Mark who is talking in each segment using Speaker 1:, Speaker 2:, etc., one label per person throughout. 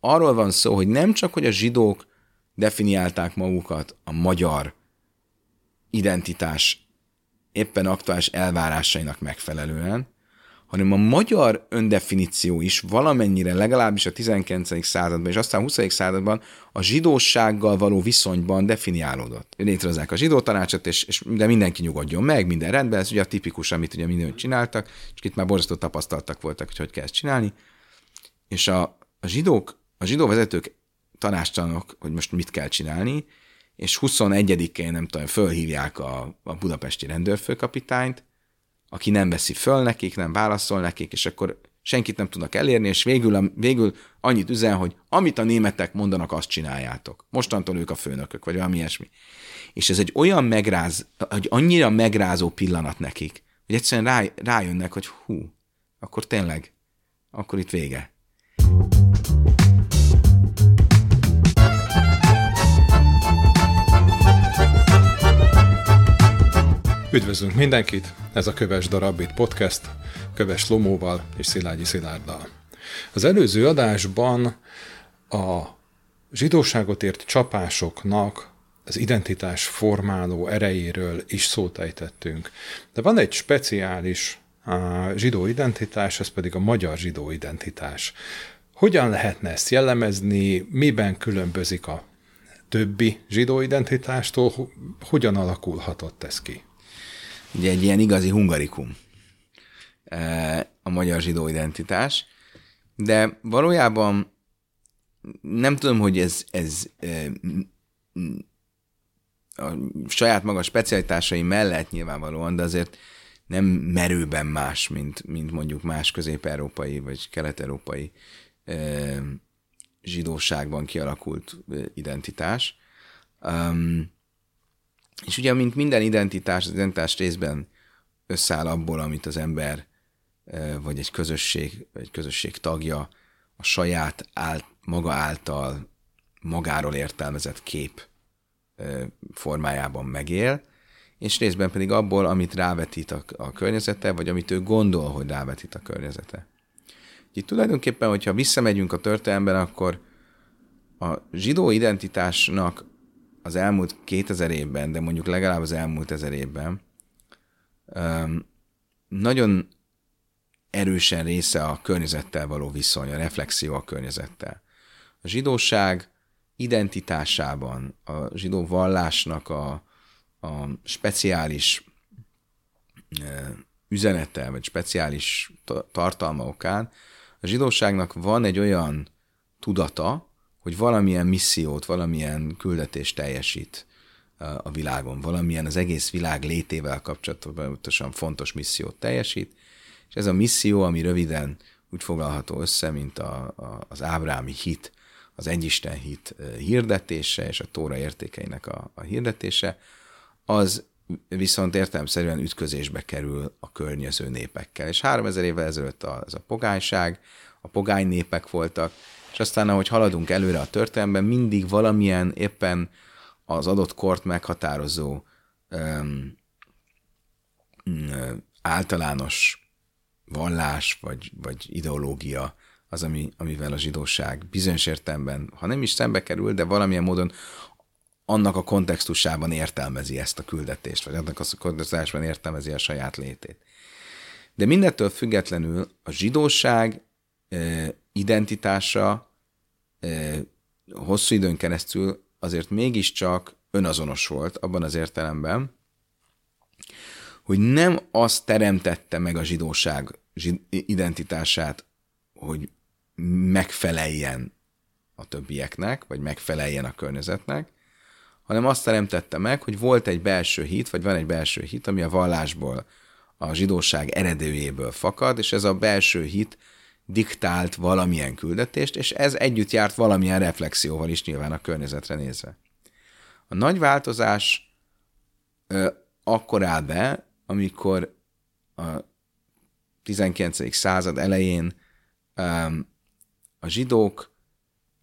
Speaker 1: arról van szó, hogy nem csak, hogy a zsidók definiálták magukat a magyar identitás éppen aktuális elvárásainak megfelelően, hanem a magyar öndefiníció is valamennyire legalábbis a 19. században és aztán a 20. században a zsidósággal való viszonyban definiálódott. Létrehozzák a zsidó tanácsot, és, és de mindenki nyugodjon meg, minden rendben, ez ugye a tipikus, amit ugye mindent csináltak, és itt már borzasztó tapasztaltak voltak, hogy hogy kell ezt csinálni. És a, a zsidók, a zsidó vezetők tanástalanok, hogy most mit kell csinálni, és 21-én, nem tudom, fölhívják a, a budapesti rendőrfőkapitányt, aki nem veszi föl nekik, nem válaszol nekik, és akkor senkit nem tudnak elérni, és végül, végül annyit üzen, hogy amit a németek mondanak, azt csináljátok. Mostantól ők a főnökök, vagy valami ilyesmi. És ez egy olyan megráz, hogy annyira megrázó pillanat nekik, hogy egyszerűen rá, rájönnek, hogy hú, akkor tényleg, akkor itt vége.
Speaker 2: Üdvözlünk mindenkit! Ez a Köves Darabit Podcast, Köves Lomóval és Szilágyi Szilárddal. Az előző adásban a zsidóságot ért csapásoknak az identitás formáló erejéről is szót ejtettünk. De van egy speciális zsidó identitás, ez pedig a magyar zsidó identitás. Hogyan lehetne ezt jellemezni, miben különbözik a többi zsidó identitástól, hogyan alakulhatott ez ki?
Speaker 1: Ugye egy ilyen igazi hungarikum e, a magyar zsidó identitás, de valójában nem tudom, hogy ez, ez e, a saját maga specialitásai mellett nyilvánvalóan, de azért nem merőben más, mint, mint mondjuk más közép-európai vagy kelet-európai e, zsidóságban kialakult identitás. Um, és ugye, mint minden identitás, az identitás részben összeáll abból, amit az ember, vagy egy közösség, egy közösség tagja a saját áll, maga által magáról értelmezett kép formájában megél, és részben pedig abból, amit rávetít a, a környezete, vagy amit ő gondol, hogy rávetít a környezete. Itt tulajdonképpen, hogyha visszamegyünk a történelemben, akkor a zsidó identitásnak az elmúlt 2000 évben, de mondjuk legalább az elmúlt ezer évben nagyon erősen része a környezettel való viszony, a reflexió a környezettel. A zsidóság identitásában, a zsidó vallásnak a, a speciális üzenete, vagy speciális tartalma okán, a zsidóságnak van egy olyan tudata, hogy valamilyen missziót, valamilyen küldetést teljesít a világon, valamilyen az egész világ létével kapcsolatosan fontos missziót teljesít, és ez a misszió, ami röviden úgy foglalható össze, mint a, a, az ábrámi hit, az egyisten hit hirdetése és a tóra értékeinek a, a hirdetése, az viszont értelemszerűen ütközésbe kerül a környező népekkel. És három ezer évvel ezelőtt az a pogányság, a pogány népek voltak, aztán, ahogy haladunk előre a történelemben, mindig valamilyen éppen az adott kort meghatározó um, általános vallás vagy, vagy ideológia az, ami, amivel a zsidóság bizonyos értelemben, ha nem is szembe kerül, de valamilyen módon annak a kontextusában értelmezi ezt a küldetést, vagy annak a kontextusában értelmezi a saját létét. De mindettől függetlenül a zsidóság identitása hosszú időn keresztül azért mégiscsak önazonos volt abban az értelemben, hogy nem azt teremtette meg a zsidóság identitását, hogy megfeleljen a többieknek, vagy megfeleljen a környezetnek, hanem azt teremtette meg, hogy volt egy belső hit, vagy van egy belső hit, ami a vallásból, a zsidóság eredőjéből fakad, és ez a belső hit diktált valamilyen küldetést, és ez együtt járt valamilyen reflexióval is nyilván a környezetre nézve. A nagy változás ö, akkor áll be, amikor a 19. század elején ö, a zsidók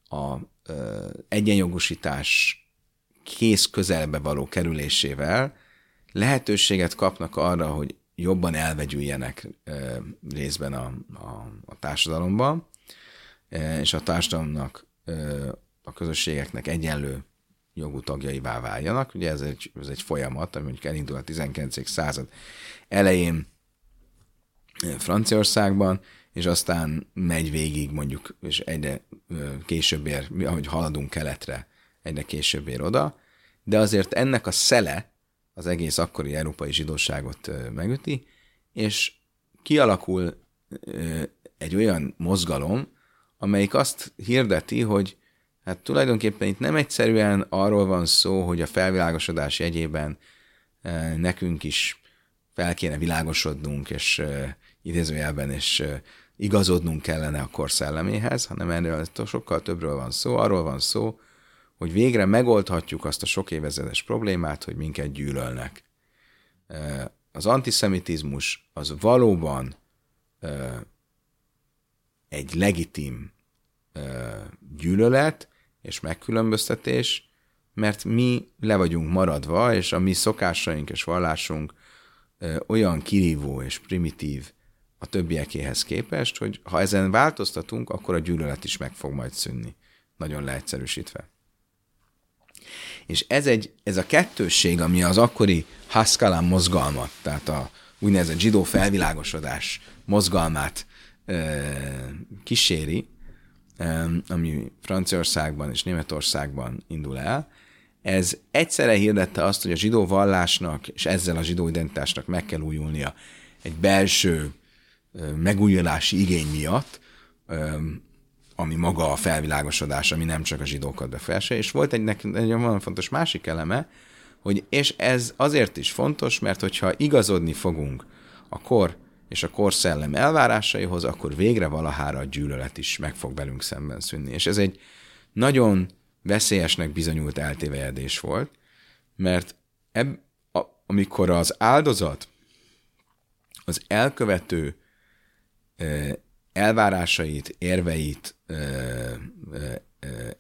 Speaker 1: a ö, egyenjogosítás kész közelbe való kerülésével lehetőséget kapnak arra, hogy jobban elvegyüljenek részben a, a, a társadalomban, és a társadalomnak, a közösségeknek egyenlő jogú tagjaivá váljanak. Ugye ez egy, ez egy folyamat, ami mondjuk elindul a 19. század elején Franciaországban, és aztán megy végig mondjuk, és egyre később ér, ahogy haladunk keletre, egyre később ér oda, de azért ennek a szele az egész akkori európai zsidóságot megüti, és kialakul egy olyan mozgalom, amelyik azt hirdeti, hogy hát tulajdonképpen itt nem egyszerűen arról van szó, hogy a felvilágosodás jegyében nekünk is fel kéne világosodnunk, és idézőjelben, és igazodnunk kellene a kor szelleméhez, hanem erről sokkal többről van szó. Arról van szó, hogy végre megoldhatjuk azt a sok évezetes problémát, hogy minket gyűlölnek. Az antiszemitizmus az valóban egy legitim gyűlölet és megkülönböztetés, mert mi le vagyunk maradva, és a mi szokásaink és vallásunk olyan kirívó és primitív a többiekéhez képest, hogy ha ezen változtatunk, akkor a gyűlölet is meg fog majd szűnni. Nagyon leegyszerűsítve. És ez, egy, ez a kettősség, ami az akkori Haskalam mozgalmat, tehát a úgynevezett zsidó felvilágosodás mozgalmát e, kíséri, e, ami Franciaországban és Németországban indul el, ez egyszerre hirdette azt, hogy a zsidó vallásnak és ezzel a zsidó identitásnak meg kell újulnia egy belső megújulási igény miatt, ami maga a felvilágosodás, ami nem csak a zsidókat befelse, és volt egy, egy nagyon fontos másik eleme, hogy és ez azért is fontos, mert hogyha igazodni fogunk a kor és a korszellem elvárásaihoz, akkor végre valahára a gyűlölet is meg fog velünk szemben szűnni. És ez egy nagyon veszélyesnek bizonyult eltévejedés volt, mert eb, a, amikor az áldozat az elkövető elvárásait, érveit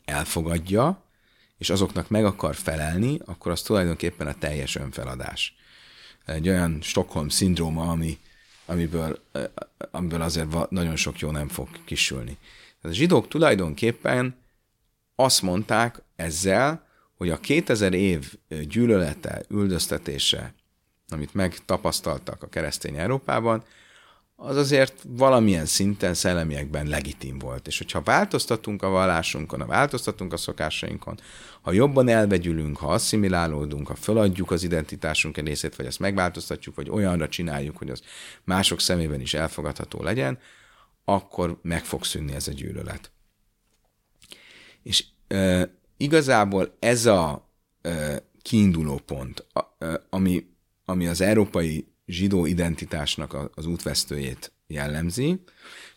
Speaker 1: elfogadja, és azoknak meg akar felelni, akkor az tulajdonképpen a teljes önfeladás. Egy olyan Stockholm-szindróma, ami, amiből, amiből azért nagyon sok jó nem fog kisülni. A zsidók tulajdonképpen azt mondták ezzel, hogy a 2000 év gyűlölete, üldöztetése, amit megtapasztaltak a keresztény Európában, az azért valamilyen szinten szellemiekben legitim volt. És hogyha változtatunk a vallásunkon, ha változtatunk a szokásainkon, ha jobban elvegyülünk, ha asszimilálódunk, ha feladjuk az identitásunk egy részét, vagy ezt megváltoztatjuk, vagy olyanra csináljuk, hogy az mások szemében is elfogadható legyen, akkor meg fog szűnni ez a gyűlölet. És e, igazából ez a e, kiinduló pont, a, e, ami, ami az európai zsidó identitásnak az útvesztőjét jellemzi,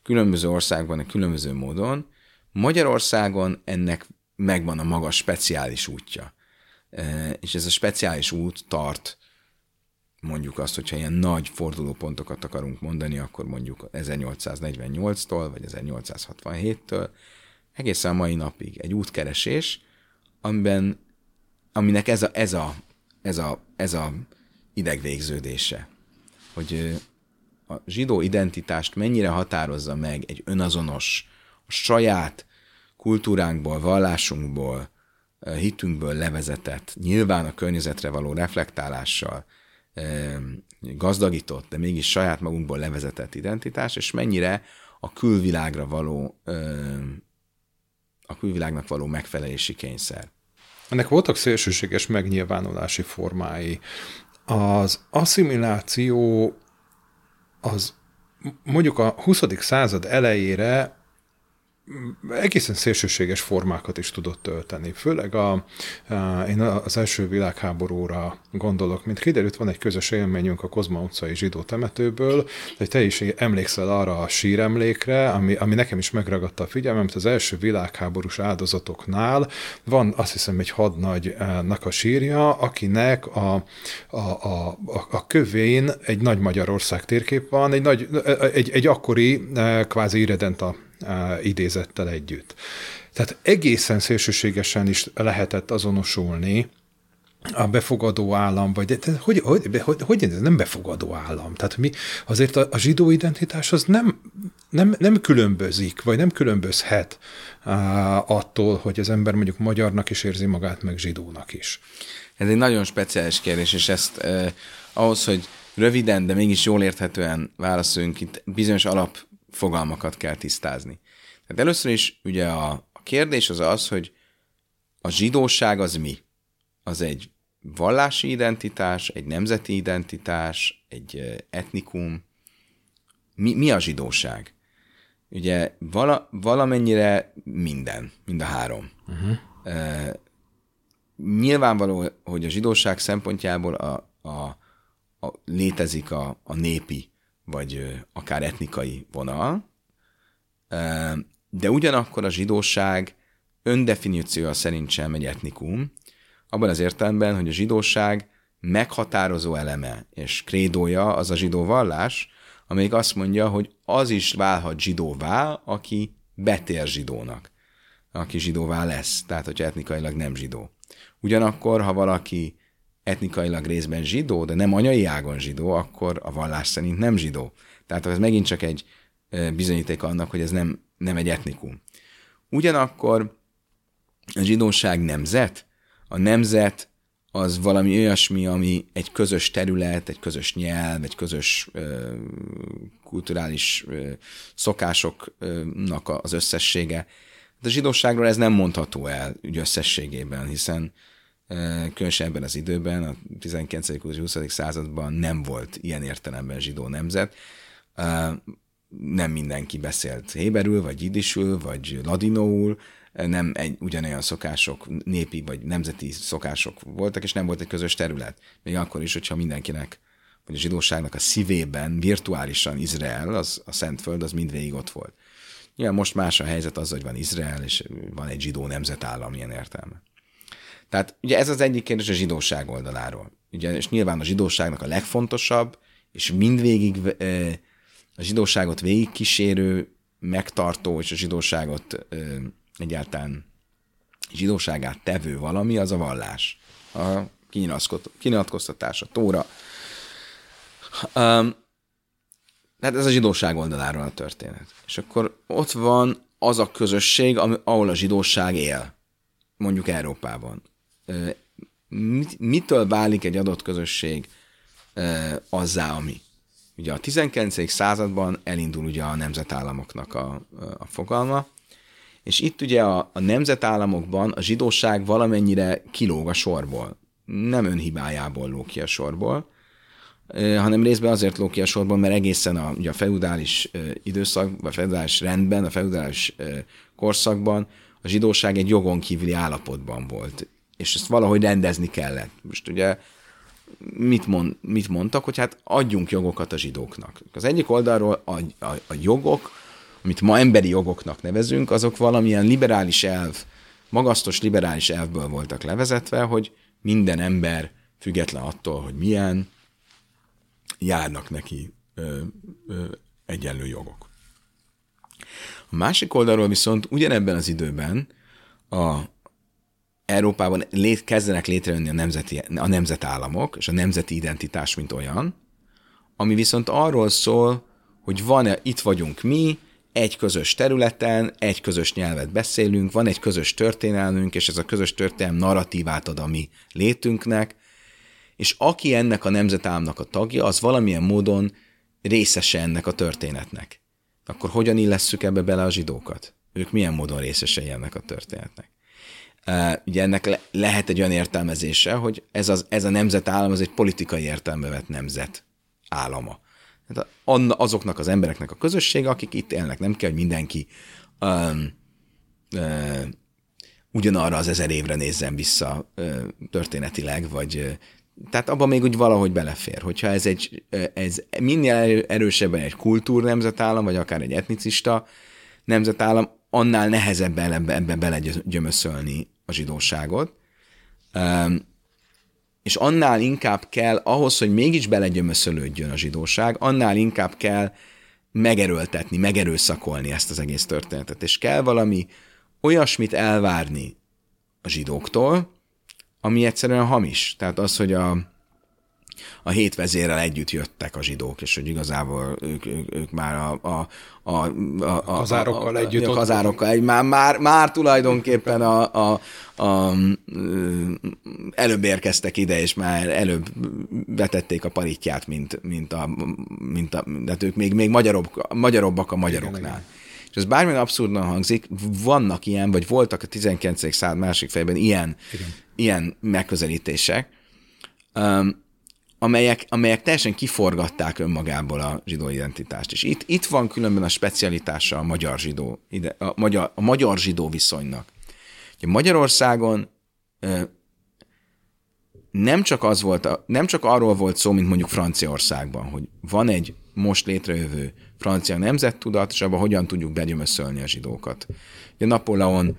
Speaker 1: különböző országban, különböző módon. Magyarországon ennek megvan a maga speciális útja. E, és ez a speciális út tart mondjuk azt, hogyha ilyen nagy fordulópontokat akarunk mondani, akkor mondjuk 1848-tól, vagy 1867-től, egészen a mai napig egy útkeresés, amiben, aminek ez a, ez a, ez a, ez a idegvégződése hogy a zsidó identitást mennyire határozza meg egy önazonos, a saját kultúránkból, vallásunkból, hitünkből levezetett, nyilván a környezetre való reflektálással gazdagított, de mégis saját magunkból levezetett identitás, és mennyire a külvilágra való, a külvilágnak való megfelelési kényszer.
Speaker 2: Ennek voltak szélsőséges megnyilvánulási formái. Az asszimiláció az mondjuk a 20. század elejére egészen szélsőséges formákat is tudott tölteni. Főleg a, a, én az első világháborúra gondolok, mint kiderült, van egy közös élményünk a Kozma utcai zsidó temetőből, hogy te is emlékszel arra a síremlékre, ami, ami nekem is megragadta a figyelmem, az első világháborús áldozatoknál van azt hiszem egy hadnagynak a sírja, akinek a, a, a, a, a kövén egy nagy Magyarország térkép van, egy, nagy, egy, egy akkori kvázi irredenta idézettel együtt. Tehát egészen szélsőségesen is lehetett azonosulni a befogadó állam, vagy de, hogy, hogy, hogy, hogy ez nem befogadó állam? Tehát mi azért a, a zsidó identitás az nem nem, nem különbözik, vagy nem különbözhet uh, attól, hogy az ember mondjuk magyarnak is érzi magát, meg zsidónak is.
Speaker 1: Ez egy nagyon speciális kérdés, és ezt eh, ahhoz, hogy röviden, de mégis jól érthetően válaszoljunk, itt bizonyos alapfogalmakat kell tisztázni. Tehát először is ugye a, a kérdés az az, hogy a zsidóság az mi? Az egy vallási identitás, egy nemzeti identitás, egy etnikum. Mi, mi a zsidóság? Ugye vala, valamennyire minden, mind a három. Uh-huh. E, nyilvánvaló, hogy a zsidóság szempontjából a, a, a, létezik a, a népi, vagy akár etnikai vonal, de ugyanakkor a zsidóság öndefiníciója szerint sem egy etnikum, abban az értelemben, hogy a zsidóság meghatározó eleme és krédója az a zsidó vallás, amelyik azt mondja, hogy az is válhat zsidóvá, aki betér zsidónak, aki zsidóvá lesz, tehát hogyha etnikailag nem zsidó. Ugyanakkor, ha valaki etnikailag részben zsidó, de nem anyai ágon zsidó, akkor a vallás szerint nem zsidó. Tehát ez megint csak egy bizonyíték annak, hogy ez nem, nem egy etnikum. Ugyanakkor a zsidóság nemzet, a nemzet az valami olyasmi, ami egy közös terület, egy közös nyelv, egy közös ö, kulturális ö, szokásoknak az összessége. De a zsidóságról ez nem mondható el ügy összességében, hiszen különösen ebben az időben, a 19.-20. században nem volt ilyen értelemben zsidó nemzet. Nem mindenki beszélt héberül, vagy jidisül, vagy ladinóul, nem egy, ugyanolyan szokások, népi vagy nemzeti szokások voltak, és nem volt egy közös terület. Még akkor is, hogyha mindenkinek, vagy a zsidóságnak a szívében virtuálisan Izrael, az, a Szentföld, az mindvégig ott volt. Nyilván most más a helyzet az, hogy van Izrael, és van egy zsidó nemzetállam ilyen értelme. Tehát ugye ez az egyik kérdés a zsidóság oldaláról. Ugye, és nyilván a zsidóságnak a legfontosabb, és mindvégig a zsidóságot végigkísérő, megtartó, és a zsidóságot egyáltalán zsidóságát tevő valami, az a vallás. A kinyilatkoztatás, a tóra. Um, hát ez a zsidóság oldaláról a történet. És akkor ott van az a közösség, ahol a zsidóság él, mondjuk Európában. Mit, mitől válik egy adott közösség azzá, ami? Ugye a 19. században elindul ugye a nemzetállamoknak a, a fogalma, és itt ugye a, a nemzetállamokban a zsidóság valamennyire kilóg a sorból. Nem önhibájából lóg ki a sorból, hanem részben azért lóg ki a sorból, mert egészen a, ugye a feudális időszak, vagy a feudális rendben, a feudális korszakban a zsidóság egy jogon kívüli állapotban volt, és ezt valahogy rendezni kellett. Most ugye mit, mond, mit mondtak, hogy hát adjunk jogokat a zsidóknak. Az egyik oldalról a, a, a jogok, amit ma emberi jogoknak nevezünk, azok valamilyen liberális elv, magasztos liberális elvből voltak levezetve, hogy minden ember, független attól, hogy milyen, járnak neki ö, ö, egyenlő jogok. A másik oldalról viszont ugyanebben az időben a Európában lét, kezdenek létrejönni a, nemzeti, a nemzetállamok, és a nemzeti identitás, mint olyan, ami viszont arról szól, hogy van-e, itt vagyunk mi, egy közös területen, egy közös nyelvet beszélünk, van egy közös történelmünk, és ez a közös történelm narratívát ad a mi létünknek, és aki ennek a nemzetállamnak a tagja, az valamilyen módon részese ennek a történetnek. Akkor hogyan illesszük ebbe bele a zsidókat? Ők milyen módon részesei ennek a történetnek? Ugye ennek le- lehet egy olyan értelmezése, hogy ez, az, ez a nemzetállam az egy politikai értelme vett nemzet állama. Tehát azoknak az embereknek a közössége, akik itt élnek. Nem kell, hogy mindenki um, uh, ugyanarra az ezer évre nézzen vissza uh, történetileg, vagy tehát abban még úgy valahogy belefér. Hogyha ez, egy, ez minél erősebben egy kultúrnemzetállam, vagy akár egy etnicista nemzetállam, annál nehezebben ebbe, ebbe belegyömöszölni a zsidóságot. És annál inkább kell, ahhoz, hogy mégis belegyömöszölődjön a zsidóság, annál inkább kell megerőltetni, megerőszakolni ezt az egész történetet. És kell valami olyasmit elvárni a zsidóktól, ami egyszerűen hamis. Tehát az, hogy a, a hét vezérrel együtt jöttek a zsidók, és hogy igazából ők, ők, ők már a, a, a, a, a
Speaker 2: kazárokkal együtt.
Speaker 1: A kazárokkal egy, már, már, már tulajdonképpen a, a, a, előbb érkeztek ide, és már előbb betették a paritját, mint, mint a, mint a de hát ők még, még magyarobb, magyarobbak a magyaroknál. Igen, igen. És ez bármilyen abszurdan hangzik, vannak ilyen, vagy voltak a 19. század másik fejben ilyen, igen. ilyen megközelítések, um, amelyek, amelyek teljesen kiforgatták önmagából a zsidó identitást. És itt, itt van különben a specialitása a magyar zsidó, ide, a, magyar, a magyar zsidó viszonynak. Ugye Magyarországon nem csak, az volt a, nem csak arról volt szó, mint mondjuk Franciaországban, hogy van egy most létrejövő francia nemzettudat, és abban hogyan tudjuk begyömöszölni a zsidókat. Ugye Napóleon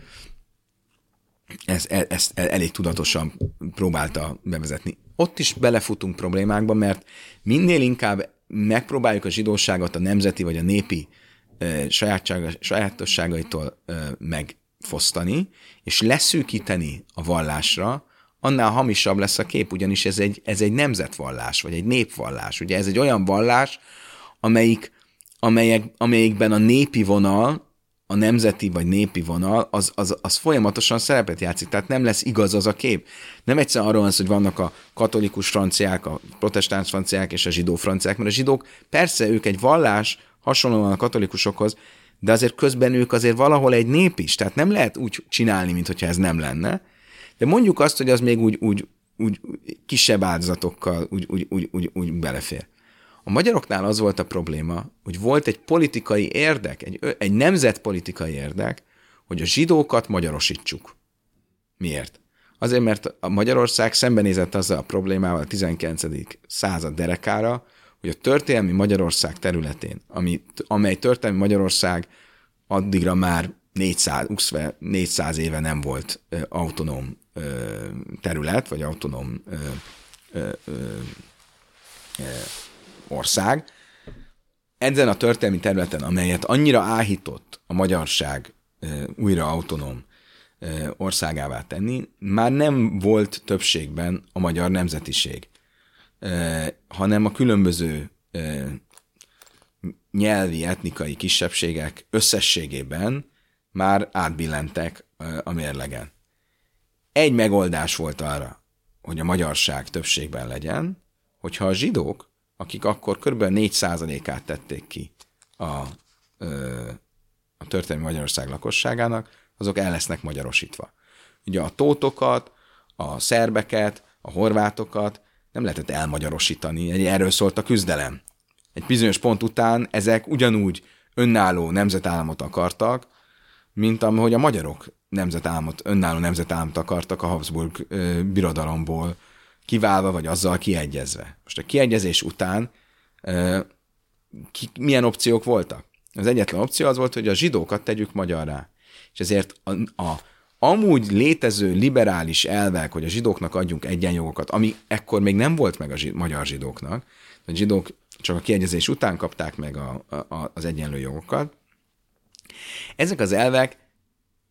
Speaker 1: ezt, ezt elég tudatosan próbálta bevezetni. Ott is belefutunk problémákba, mert minél inkább megpróbáljuk a zsidóságot a nemzeti vagy a népi sajátosságaitól megfosztani, és leszűkíteni a vallásra, annál hamisabb lesz a kép, ugyanis ez egy, ez egy nemzetvallás, vagy egy népvallás. Ugye ez egy olyan vallás, amelyik, amelyek, amelyikben a népi vonal a nemzeti vagy népi vonal, az, az, az folyamatosan szerepet játszik, tehát nem lesz igaz az a kép. Nem egyszerűen arról van hogy vannak a katolikus franciák, a protestáns franciák és a zsidó franciák, mert a zsidók, persze ők egy vallás, hasonlóan a katolikusokhoz, de azért közben ők azért valahol egy nép is, tehát nem lehet úgy csinálni, mintha ez nem lenne. De mondjuk azt, hogy az még úgy, úgy, úgy kisebb áldozatokkal úgy, úgy, úgy, úgy, úgy belefér. A magyaroknál az volt a probléma, hogy volt egy politikai érdek, egy, egy nemzetpolitikai érdek, hogy a zsidókat magyarosítsuk. Miért? Azért, mert a Magyarország szembenézett azzal a problémával a 19. század derekára, hogy a történelmi Magyarország területén, ami, amely történelmi Magyarország addigra már 400, 400 éve nem volt ö, autonóm ö, terület, vagy autonóm ö, ö, ö, ország, ezen a történelmi területen, amelyet annyira áhított a magyarság újra autonóm országává tenni, már nem volt többségben a magyar nemzetiség, hanem a különböző nyelvi, etnikai kisebbségek összességében már átbillentek a mérlegen. Egy megoldás volt arra, hogy a magyarság többségben legyen, hogyha a zsidók akik akkor kb. 4%-át tették ki a, a történelmi Magyarország lakosságának, azok el lesznek magyarosítva. Ugye a tótokat, a szerbeket, a horvátokat nem lehetett elmagyarosítani, erről szólt a küzdelem. Egy bizonyos pont után ezek ugyanúgy önálló nemzetállamot akartak, mint ahogy a magyarok nemzetállamot, önálló nemzetállamot akartak a Habsburg birodalomból kiválva, vagy azzal kiegyezve. Most a kiegyezés után ki, milyen opciók voltak? Az egyetlen opció az volt, hogy a zsidókat tegyük magyarrá. És ezért a, a amúgy létező liberális elvek, hogy a zsidóknak adjunk egyenjogokat, ami ekkor még nem volt meg a zsid, magyar zsidóknak, a zsidók csak a kiegyezés után kapták meg a, a, az egyenlő jogokat. Ezek az elvek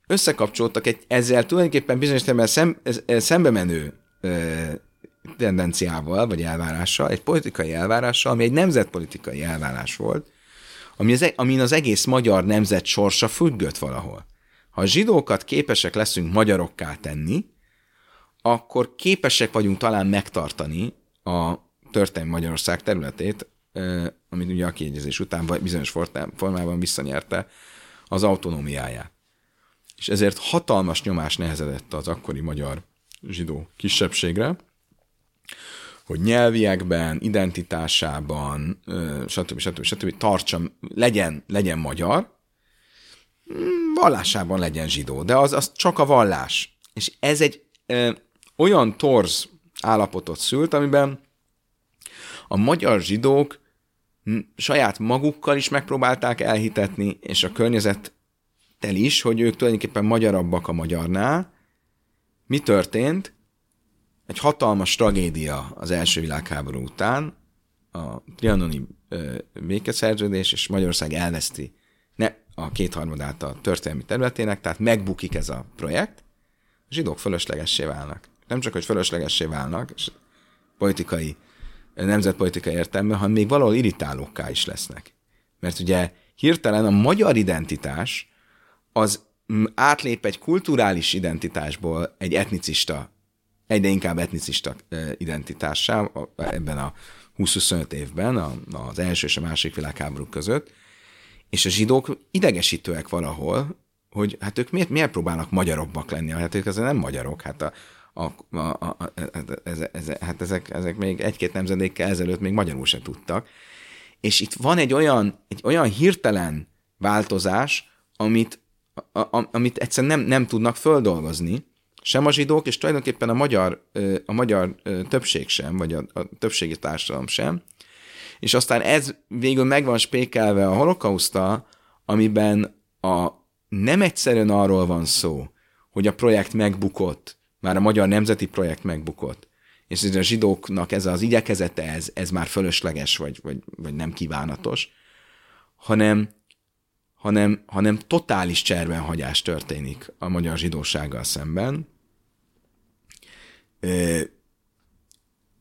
Speaker 1: összekapcsoltak egy ezzel tulajdonképpen bizonyos szem, szembe menő tendenciával, vagy elvárással, egy politikai elvárással, ami egy nemzetpolitikai elvárás volt, ami az, e- amin az egész magyar nemzet sorsa függött valahol. Ha a zsidókat képesek leszünk magyarokká tenni, akkor képesek vagyunk talán megtartani a történelmi Magyarország területét, amit ugye a kiegyezés után bizonyos formában visszanyerte az autonómiáját. És ezért hatalmas nyomás nehezedett az akkori magyar zsidó kisebbségre, hogy nyelviekben, identitásában, stb. stb. stb. tartsa, legyen, legyen magyar, mm, vallásában legyen zsidó, de az, az csak a vallás. És ez egy ö, olyan torz állapotot szült, amiben a magyar zsidók saját magukkal is megpróbálták elhitetni, és a környezettel is, hogy ők tulajdonképpen magyarabbak a magyarnál. Mi történt? Egy hatalmas tragédia az első világháború után, a trianoni békeszerződés, és Magyarország elveszti ne, a kétharmadát a történelmi területének, tehát megbukik ez a projekt, a zsidók fölöslegessé válnak. Nem csak, hogy fölöslegessé válnak, és politikai nemzetpolitikai értelemben, hanem még valahol irritálókká is lesznek. Mert ugye hirtelen a magyar identitás az átlép egy kulturális identitásból egy etnicista, egyre inkább etnicista identitássá ebben a 20-25 évben, az első és a másik világháború között, és a zsidók idegesítőek valahol, hogy hát ők miért, miért próbálnak magyarobbak lenni? Hát ők azért nem magyarok, hát a, a, a, a, a, ez, ez, hát ezek, ezek még egy-két nemzedékkel ezelőtt még magyarul se tudtak. És itt van egy olyan, egy olyan hirtelen változás, amit, a, a, amit egyszerűen nem, nem tudnak földolgozni, sem a zsidók, és tulajdonképpen a magyar, a magyar többség sem, vagy a, a többségi társadalom sem. És aztán ez végül meg van spékelve a holokausztal, amiben a, nem egyszerűen arról van szó, hogy a projekt megbukott, már a magyar nemzeti projekt megbukott, és a zsidóknak ez az igyekezete, ez, ez már fölösleges, vagy, vagy, vagy nem kívánatos, hanem, hanem, hanem totális cserbenhagyás történik a magyar zsidósággal szemben,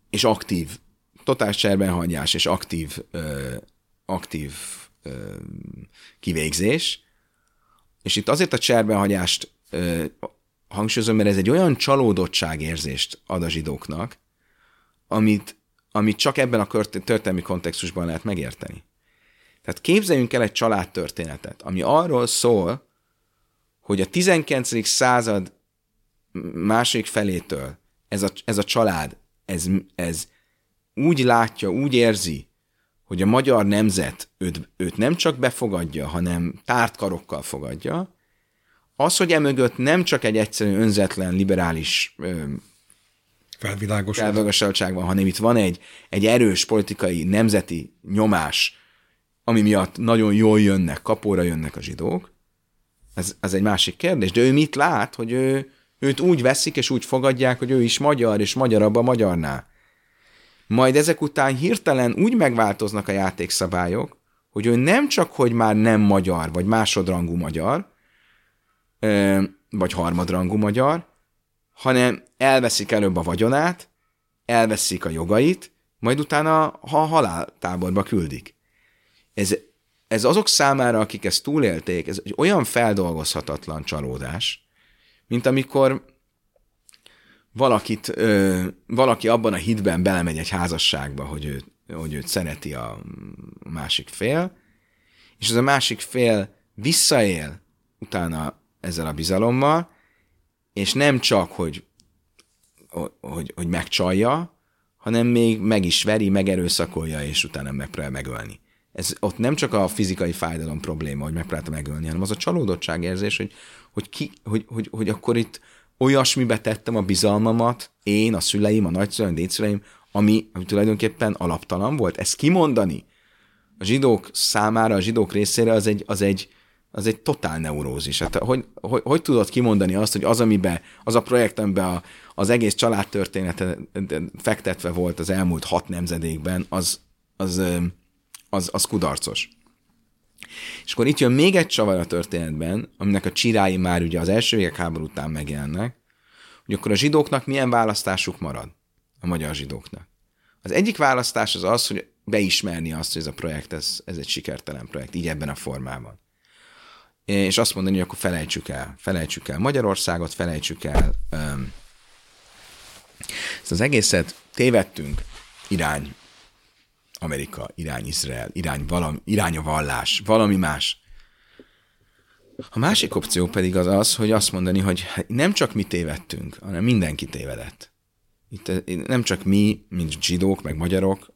Speaker 1: és aktív, totális cserbenhagyás és aktív, aktív kivégzés, és itt azért a cserbenhagyást hangsúlyozom, mert ez egy olyan csalódottságérzést ad a zsidóknak, amit, amit csak ebben a történelmi kontextusban lehet megérteni. Tehát képzeljünk el egy családtörténetet, ami arról szól, hogy a 19. század másik felétől ez a, ez a család, ez, ez úgy látja, úgy érzi, hogy a magyar nemzet őt, őt nem csak befogadja, hanem tárt karokkal fogadja, az, hogy emögött nem csak egy egyszerű önzetlen, liberális felvilágosultság van, hanem itt van egy, egy erős politikai, nemzeti nyomás, ami miatt nagyon jól jönnek, kapóra jönnek a zsidók, ez, ez egy másik kérdés. De ő mit lát, hogy ő, őt úgy veszik és úgy fogadják, hogy ő is magyar, és magyarabb a magyarnál. Majd ezek után hirtelen úgy megváltoznak a játékszabályok, hogy ő nem csak, hogy már nem magyar, vagy másodrangú magyar, vagy harmadrangú magyar, hanem elveszik előbb a vagyonát, elveszik a jogait, majd utána a haláltáborba küldik. Ez, ez azok számára, akik ezt túlélték, ez egy olyan feldolgozhatatlan csalódás, mint amikor valakit, ö, valaki abban a hitben belemegy egy házasságba, hogy, ő, hogy őt szereti a másik fél, és az a másik fél visszaél utána ezzel a bizalommal, és nem csak, hogy, hogy, hogy megcsalja, hanem még meg is veri, megerőszakolja, és utána megpróbál megölni. Ez ott nem csak a fizikai fájdalom probléma, hogy megpróbálta megölni, hanem az a csalódottság érzés, hogy, hogy, ki, hogy, hogy, hogy akkor itt olyasmibe tettem a bizalmamat, én, a szüleim, a nagyszüleim, a dédszüleim, ami, ami tulajdonképpen alaptalan volt. Ezt kimondani a zsidók számára, a zsidók részére az egy, az egy, az egy totál neurózis. Hát hogy, hogy, hogy tudod kimondani azt, hogy az, amiben, az a projekt, amiben a, az egész családtörténete fektetve volt az elmúlt hat nemzedékben, az, az, az, az kudarcos. És akkor itt jön még egy csavar a történetben, aminek a csirái már ugye az első háború után megjelennek, hogy akkor a zsidóknak milyen választásuk marad a magyar zsidóknak. Az egyik választás az az, hogy beismerni azt, hogy ez a projekt, ez, ez egy sikertelen projekt, így ebben a formában és azt mondani, hogy akkor felejtsük el, felejtsük el Magyarországot, felejtsük el um, ezt az egészet, tévedtünk, irány Amerika, irány Izrael, irány, valami, irány a vallás, valami más. A másik opció pedig az az, hogy azt mondani, hogy nem csak mi tévedtünk, hanem mindenki tévedett. Itt nem csak mi, mint zsidók, meg magyarok,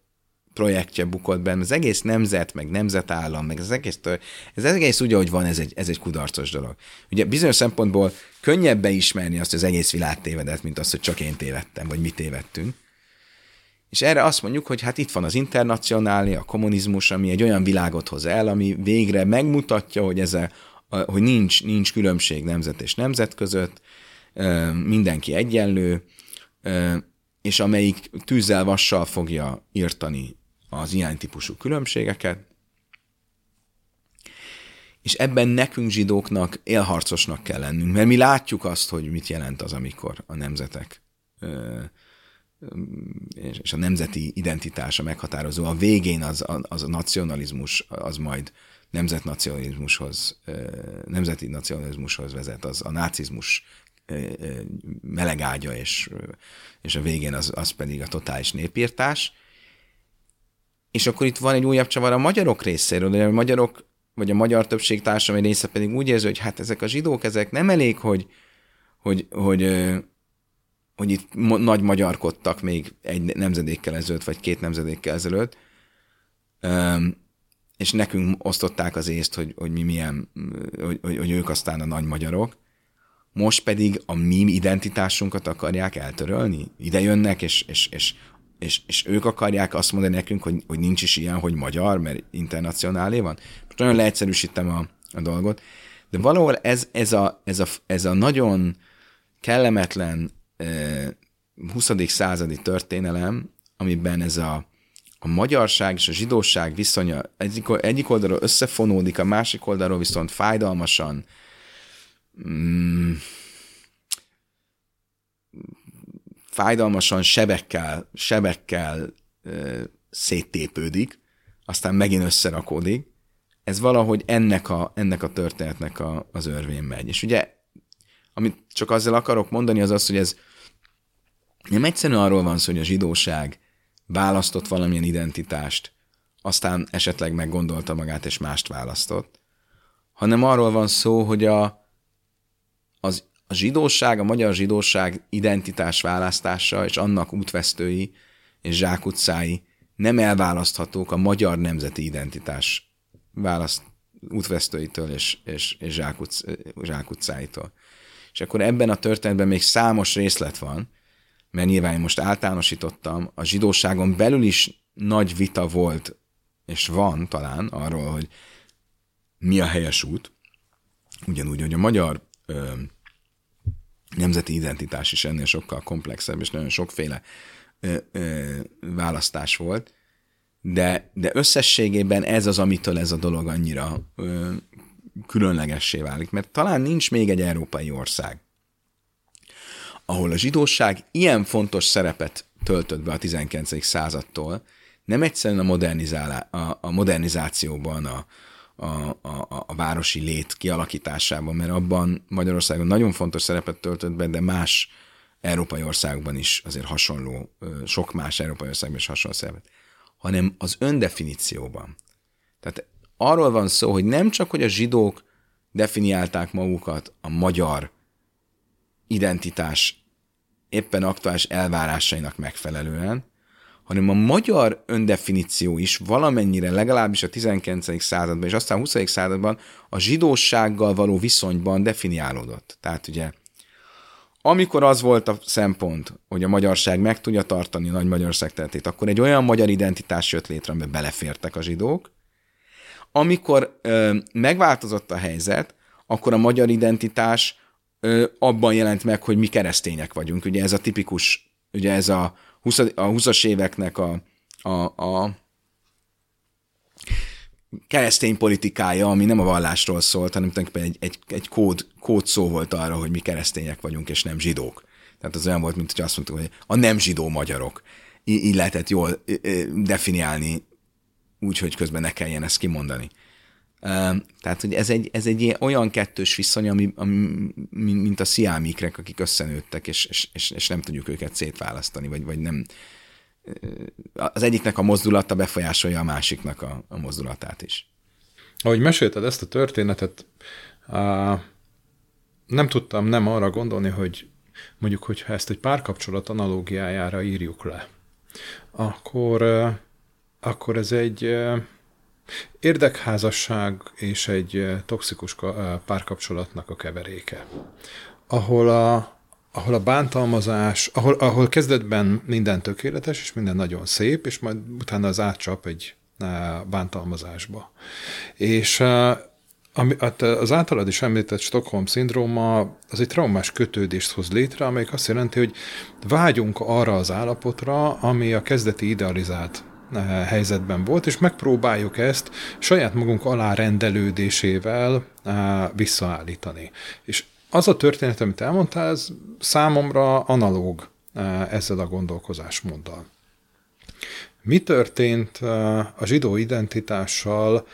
Speaker 1: projektje bukott benne, az egész nemzet, meg nemzetállam, meg az egész, ez egész úgy, ahogy van, ez egy, ez egy kudarcos dolog. Ugye bizonyos szempontból könnyebb beismerni azt, hogy az egész világ tévedett, mint azt, hogy csak én tévedtem, vagy mi tévedtünk. És erre azt mondjuk, hogy hát itt van az internacionálni, a kommunizmus, ami egy olyan világot hoz el, ami végre megmutatja, hogy, ez a, hogy nincs, nincs különbség nemzet és nemzet között, mindenki egyenlő, és amelyik tűzzel, vassal fogja írtani az ilyen típusú különbségeket, és ebben nekünk zsidóknak élharcosnak kell lennünk, mert mi látjuk azt, hogy mit jelent az, amikor a nemzetek és a nemzeti identitása meghatározó. A végén az, az a nacionalizmus, az majd nemzetnacionalizmushoz, nemzeti nacionalizmushoz vezet, az a nácizmus melegágya, és, és a végén az, az pedig a totális népírtás. És akkor itt van egy újabb csavar a magyarok részéről, de a magyarok, vagy a magyar többség társadalmi része pedig úgy érzi, hogy hát ezek a zsidók, ezek nem elég, hogy, hogy, hogy, hogy itt nagy magyarkodtak még egy nemzedékkel ezelőtt, vagy két nemzedékkel ezelőtt, és nekünk osztották az észt, hogy, hogy mi milyen, hogy, hogy, hogy ők aztán a nagy magyarok, most pedig a mi identitásunkat akarják eltörölni. Ide jönnek, és, és, és, és, és ők akarják azt mondani nekünk, hogy, hogy nincs is ilyen, hogy magyar, mert internacionálé van. Most nagyon leegyszerűsítem a, a dolgot, de valahol ez, ez, a, ez, a, ez a nagyon kellemetlen 20. századi történelem, amiben ez a, a magyarság és a zsidóság viszonya egyik, egyik oldalról összefonódik, a másik oldalról viszont fájdalmasan mm, fájdalmasan sebekkel, sebekkel ö, széttépődik, aztán megint összerakódik. Ez valahogy ennek a, ennek a történetnek a, az örvén megy. És ugye, amit csak azzal akarok mondani, az az, hogy ez nem egyszerűen arról van szó, hogy a zsidóság választott valamilyen identitást, aztán esetleg meggondolta magát és mást választott, hanem arról van szó, hogy a, az, a zsidóság, a magyar zsidóság identitás választása és annak útvesztői és zsákutcái nem elválaszthatók a magyar nemzeti identitás választ, útvesztőitől és, és, és zsákutc, zsákutcáitól. És akkor ebben a történetben még számos részlet van, mert nyilván én most általánosítottam, a zsidóságon belül is nagy vita volt, és van talán arról, hogy mi a helyes út, ugyanúgy, hogy a magyar ö, nemzeti identitás is ennél sokkal komplexebb, és nagyon sokféle ö, ö, választás volt, de, de összességében ez az, amitől ez a dolog annyira ö, különlegessé válik, mert talán nincs még egy európai ország, ahol a zsidóság ilyen fontos szerepet töltött be a 19. századtól, nem egyszerűen a, modernizálá, a, a modernizációban, a, a, a, a városi lét kialakításában, mert abban Magyarországon nagyon fontos szerepet töltött be, de más európai országokban is azért hasonló, sok más európai országban is hasonló szerepet, hanem az öndefinícióban. Tehát arról van szó, hogy nem csak, hogy a zsidók definiálták magukat a magyar identitás éppen aktuális elvárásainak megfelelően, hanem a magyar öndefiníció is valamennyire legalábbis a 19. században és aztán a 20. században a zsidósággal való viszonyban definiálódott. Tehát ugye amikor az volt a szempont, hogy a magyarság meg tudja tartani a nagy Magyarország területét, akkor egy olyan magyar identitás jött létre, amiben belefértek a zsidók. Amikor ö, megváltozott a helyzet, akkor a magyar identitás abban jelent meg, hogy mi keresztények vagyunk. Ugye ez a tipikus, ugye ez a 20, a 20-as éveknek a, a, a keresztény politikája, ami nem a vallásról szólt, hanem tulajdonképpen egy, egy, egy kód, kód szó volt arra, hogy mi keresztények vagyunk, és nem zsidók. Tehát az olyan volt, mint hogy azt mondtuk, hogy a nem zsidó magyarok. Így, így lehetett jól definiálni, úgy, hogy közben ne kelljen ezt kimondani. Tehát, hogy ez egy, ez egy olyan kettős viszony, ami, ami, mint a sziámikrek, akik összenőttek, és, és, és nem tudjuk őket szétválasztani, vagy, vagy nem. Az egyiknek a mozdulata befolyásolja a másiknak a, a mozdulatát is.
Speaker 2: Ahogy mesélted ezt a történetet, nem tudtam nem arra gondolni, hogy mondjuk, hogyha ezt egy párkapcsolat analógiájára írjuk le, akkor, akkor ez egy Érdekházasság és egy eh, toxikus eh, párkapcsolatnak a keveréke, ahol a, ahol a bántalmazás, ahol, ahol kezdetben minden tökéletes, és minden nagyon szép, és majd utána az átcsap egy eh, bántalmazásba. És ami, hát az általad is említett Stockholm-szindróma az egy traumás kötődést hoz létre, amelyik azt jelenti, hogy vágyunk arra az állapotra, ami a kezdeti idealizált helyzetben volt, és megpróbáljuk ezt saját magunk alárendelődésével eh, visszaállítani. És az a történet, amit elmondtál, ez számomra analóg ezzel a gondolkozásmóddal. Mi történt a zsidó identitással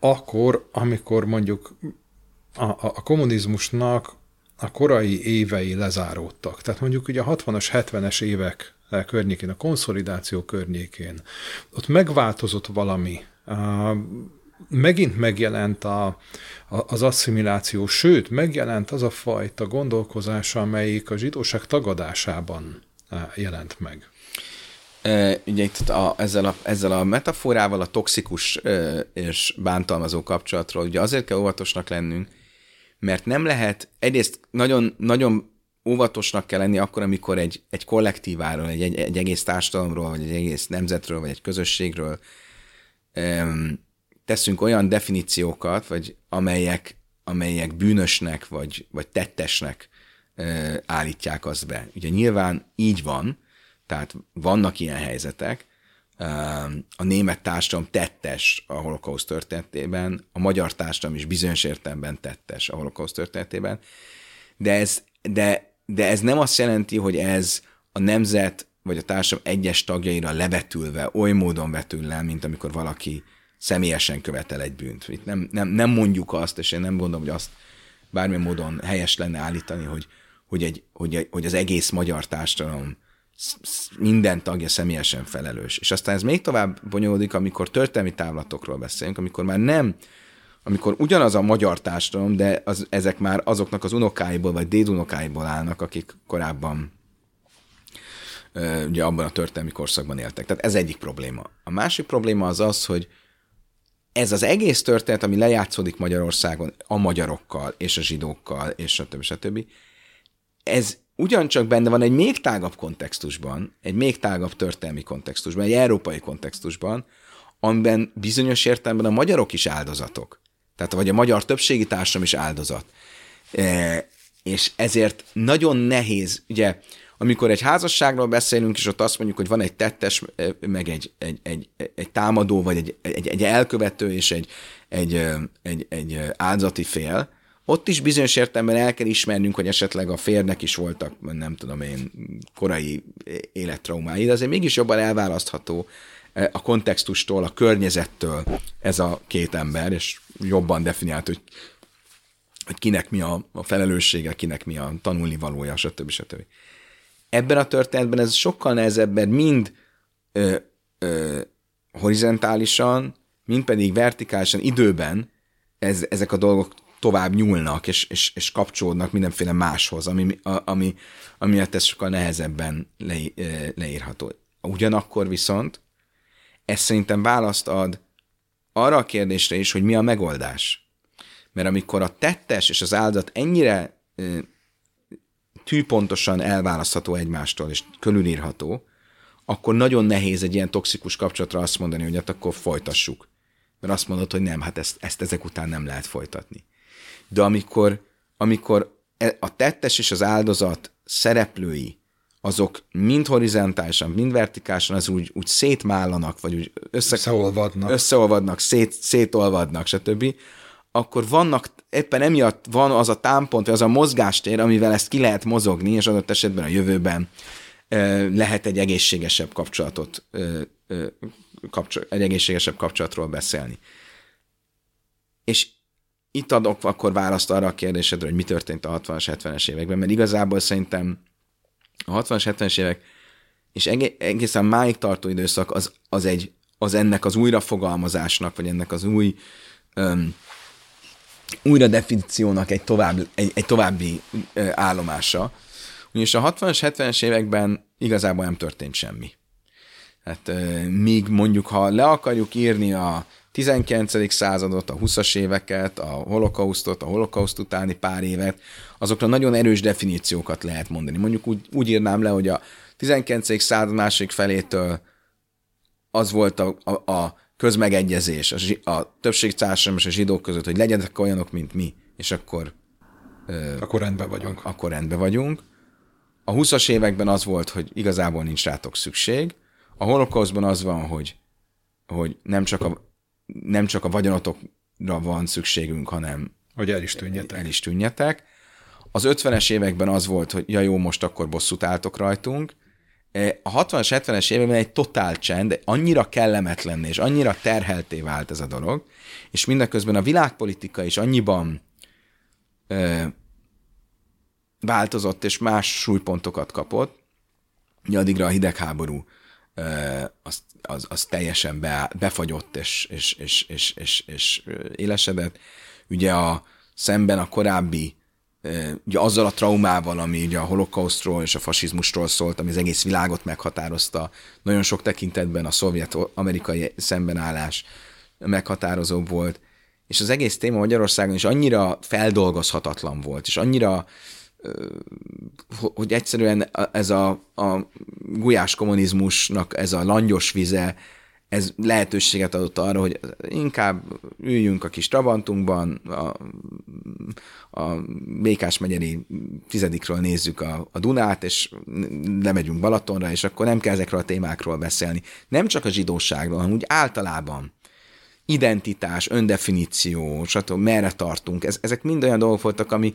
Speaker 2: akkor, amikor mondjuk a, a, a kommunizmusnak a korai évei lezáródtak. Tehát mondjuk ugye a 60-as, 70-es évek környékén, a konszolidáció környékén, ott megváltozott valami, megint megjelent a, az asszimiláció, sőt, megjelent az a fajta gondolkozás, amelyik a zsidóság tagadásában jelent meg.
Speaker 1: E, ugye itt a, ezzel, a, ezzel a metaforával, a toxikus és bántalmazó kapcsolatról, ugye azért kell óvatosnak lennünk, mert nem lehet, egyrészt nagyon, nagyon óvatosnak kell lenni akkor, amikor egy, egy kollektíváról, egy, egy, egy egész társadalomról, vagy egy egész nemzetről, vagy egy közösségről um, teszünk olyan definíciókat, vagy amelyek, amelyek bűnösnek, vagy, vagy tettesnek uh, állítják azt be. Ugye nyilván így van, tehát vannak ilyen helyzetek, a német társadalom tettes a holokauszt történetében, a magyar társadalom is bizonyos értelemben tettes a holokauszt történetében, de ez, de, de ez nem azt jelenti, hogy ez a nemzet vagy a társadalom egyes tagjaira levetülve, oly módon vetül le, mint amikor valaki személyesen követel egy bűnt. Itt nem, nem, nem mondjuk azt, és én nem gondolom, hogy azt bármilyen módon helyes lenne állítani, hogy, hogy, egy, hogy, hogy az egész magyar társadalom minden tagja személyesen felelős. És aztán ez még tovább bonyolódik, amikor történelmi távlatokról beszélünk, amikor már nem, amikor ugyanaz a magyar társadalom, de az, ezek már azoknak az unokáiból, vagy dédunokáiból állnak, akik korábban ugye abban a történelmi korszakban éltek. Tehát ez egyik probléma. A másik probléma az az, hogy ez az egész történet, ami lejátszódik Magyarországon a magyarokkal, és a zsidókkal, és a többi, stb., ez ugyancsak benne van egy még tágabb kontextusban, egy még tágabb történelmi kontextusban, egy európai kontextusban, amiben bizonyos értelemben a magyarok is áldozatok. Tehát vagy a magyar többségi társam is áldozat. E, és ezért nagyon nehéz, ugye, amikor egy házasságról beszélünk, és ott azt mondjuk, hogy van egy tettes, e, meg egy, egy, egy, egy támadó, vagy egy, egy, egy elkövető, és egy, egy, egy, egy áldozati fél, ott is bizonyos értelemben el kell ismernünk, hogy esetleg a férnek is voltak, nem tudom én, korai élettraumái, de azért mégis jobban elválasztható eh, a kontextustól, a környezettől ez a két ember, és jobban definiált, hogy, hogy kinek mi a, a felelőssége, kinek mi a tanulni valója, stb. stb. Ebben a történetben ez sokkal nehezebb, mert mind ö, ö, horizontálisan, mind pedig vertikálisan időben ez, ezek a dolgok tovább nyúlnak, és, és, és kapcsolódnak mindenféle máshoz, ami, ami, ami ez sokkal nehezebben le, leírható. Ugyanakkor viszont ez szerintem választ ad arra a kérdésre is, hogy mi a megoldás. Mert amikor a tettes és az áldozat ennyire tűpontosan elválasztható egymástól, és körülírható, akkor nagyon nehéz egy ilyen toxikus kapcsolatra azt mondani, hogy hát akkor folytassuk. Mert azt mondod, hogy nem, hát ezt, ezt ezek után nem lehet folytatni de amikor, amikor e, a tettes és az áldozat szereplői, azok mind horizontálisan, mind vertikálisan, az úgy, úgy szétmállanak, vagy úgy össze,
Speaker 2: összeolvadnak,
Speaker 1: összeolvadnak szét, szétolvadnak, stb., akkor vannak, éppen emiatt van az a támpont, az a mozgástér, amivel ezt ki lehet mozogni, és adott esetben a jövőben lehet egy egészségesebb kapcsolatot, kapcsol, egy egészségesebb kapcsolatról beszélni. És itt adok akkor választ arra a kérdésedre, hogy mi történt a 60-as, 70-es években, mert igazából szerintem a 60-as, 70-es évek és egészen máig tartó időszak az, az, egy, az ennek az újrafogalmazásnak, vagy ennek az új um, újra definíciónak egy, tovább, egy, egy további uh, állomása. Ugyanis a 60-as, 70-es években igazából nem történt semmi. Hát uh, míg mondjuk, ha le akarjuk írni a 19. századot, a 20-as éveket, a holokausztot, a holokauszt utáni pár évet, azokra nagyon erős definíciókat lehet mondani. Mondjuk úgy, úgy írnám le, hogy a 19. század másik felétől az volt a, a, a közmegegyezés a, a többség társadalom és a zsidók között, hogy legyenek olyanok, mint mi, és akkor
Speaker 2: akkor rendben vagyunk.
Speaker 1: Akkor rendben vagyunk. A 20-as években az volt, hogy igazából nincs rátok szükség. A holokauszban az van, hogy, hogy nem csak a nem csak a vagyonotokra van szükségünk, hanem
Speaker 2: hogy el is tűnjetek.
Speaker 1: El is tűnjetek. Az 50-es években az volt, hogy ja jó, most akkor bosszút álltok rajtunk. E, A 60-as, 70-es években egy totál csend, annyira kellemetlen és annyira terhelté vált ez a dolog, és mindeközben a világpolitika is annyiban ö, változott, és más súlypontokat kapott, hogy addigra a hidegháború ö, az, az, az teljesen be, befagyott és, és, és, és, és, és élesedett. Ugye a, szemben a korábbi ugye azzal a traumával, ami ugye a holokausztról és a fasizmusról szólt, ami az egész világot meghatározta, nagyon sok tekintetben a szovjet-amerikai szembenállás meghatározó volt, és az egész téma Magyarországon is annyira feldolgozhatatlan volt, és annyira hogy egyszerűen ez a, a gulyás kommunizmusnak ez a langyos vize, ez lehetőséget adott arra, hogy inkább üljünk a kis Trabantunkban, a, a Békás megyeri tizedikről nézzük a, a Dunát, és lemegyünk Balatonra, és akkor nem kell ezekről a témákról beszélni. Nem csak a zsidóságról, hanem úgy általában identitás, öndefiníció, stb. merre tartunk. Ez, ezek mind olyan dolgok voltak, ami,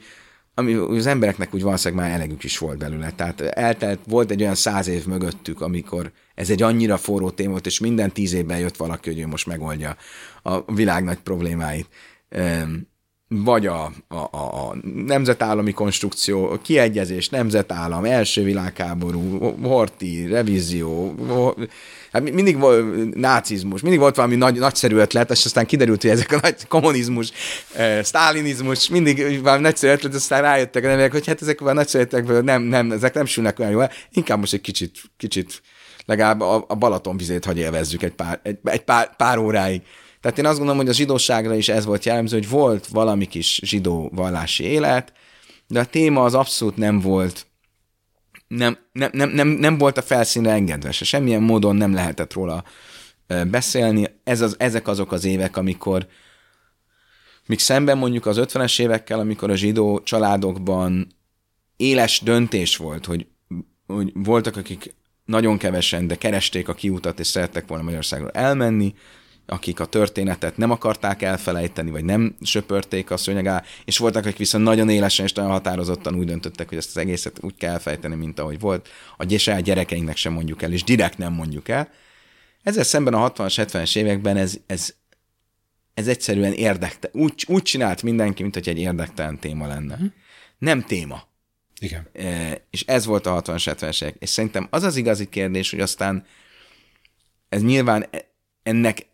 Speaker 1: ami az embereknek úgy valószínűleg már elegük is volt belőle. Tehát eltelt, volt egy olyan száz év mögöttük, amikor ez egy annyira forró téma volt, és minden tíz évben jött valaki, hogy ő most megoldja a világ nagy problémáit. Vagy a, a, a, a nemzetállami konstrukció, kiegyezés, nemzetállam, első világháború, horti, revízió, hát mindig volt nácizmus, mindig volt valami nagy, nagyszerű ötlet, és aztán kiderült, hogy ezek a nagy kommunizmus, eh, sztálinizmus, mindig valami nagyszerű ötlet, aztán rájöttek a hogy hát ezek a nagyszerű ötletekből nem, nem, ezek nem sülnek olyan jól, inkább most egy kicsit, kicsit legalább a, a Balaton vizét hagy élvezzük egy pár, egy, egy pár, pár óráig. Tehát én azt gondolom, hogy a zsidóságra is ez volt jellemző, hogy volt valami kis zsidó vallási élet, de a téma az abszolút nem volt nem, nem, nem, nem, nem volt a felszínre engedve, se semmilyen módon nem lehetett róla beszélni. Ez az, ezek azok az évek, amikor míg szemben mondjuk az 50-es évekkel, amikor a zsidó családokban éles döntés volt, hogy, hogy voltak, akik nagyon kevesen, de keresték a kiutat, és szerettek volna Magyarországról elmenni, akik a történetet nem akarták elfelejteni, vagy nem söpörték a szőnyeg alá, és voltak, akik viszont nagyon élesen és nagyon határozottan úgy döntöttek, hogy ezt az egészet úgy kell elfejteni, mint ahogy volt. A saját gyerekeinknek sem mondjuk el, és direkt nem mondjuk el. Ezzel szemben a 60-as, 70-es években ez, ez, ez egyszerűen érdektelen. Úgy, úgy csinált mindenki, mint hogy egy érdektelen téma lenne. Hm. Nem téma.
Speaker 2: Igen.
Speaker 1: E, és ez volt a 60-as, 70-es évek. És szerintem az az igazi kérdés, hogy aztán ez nyilván ennek,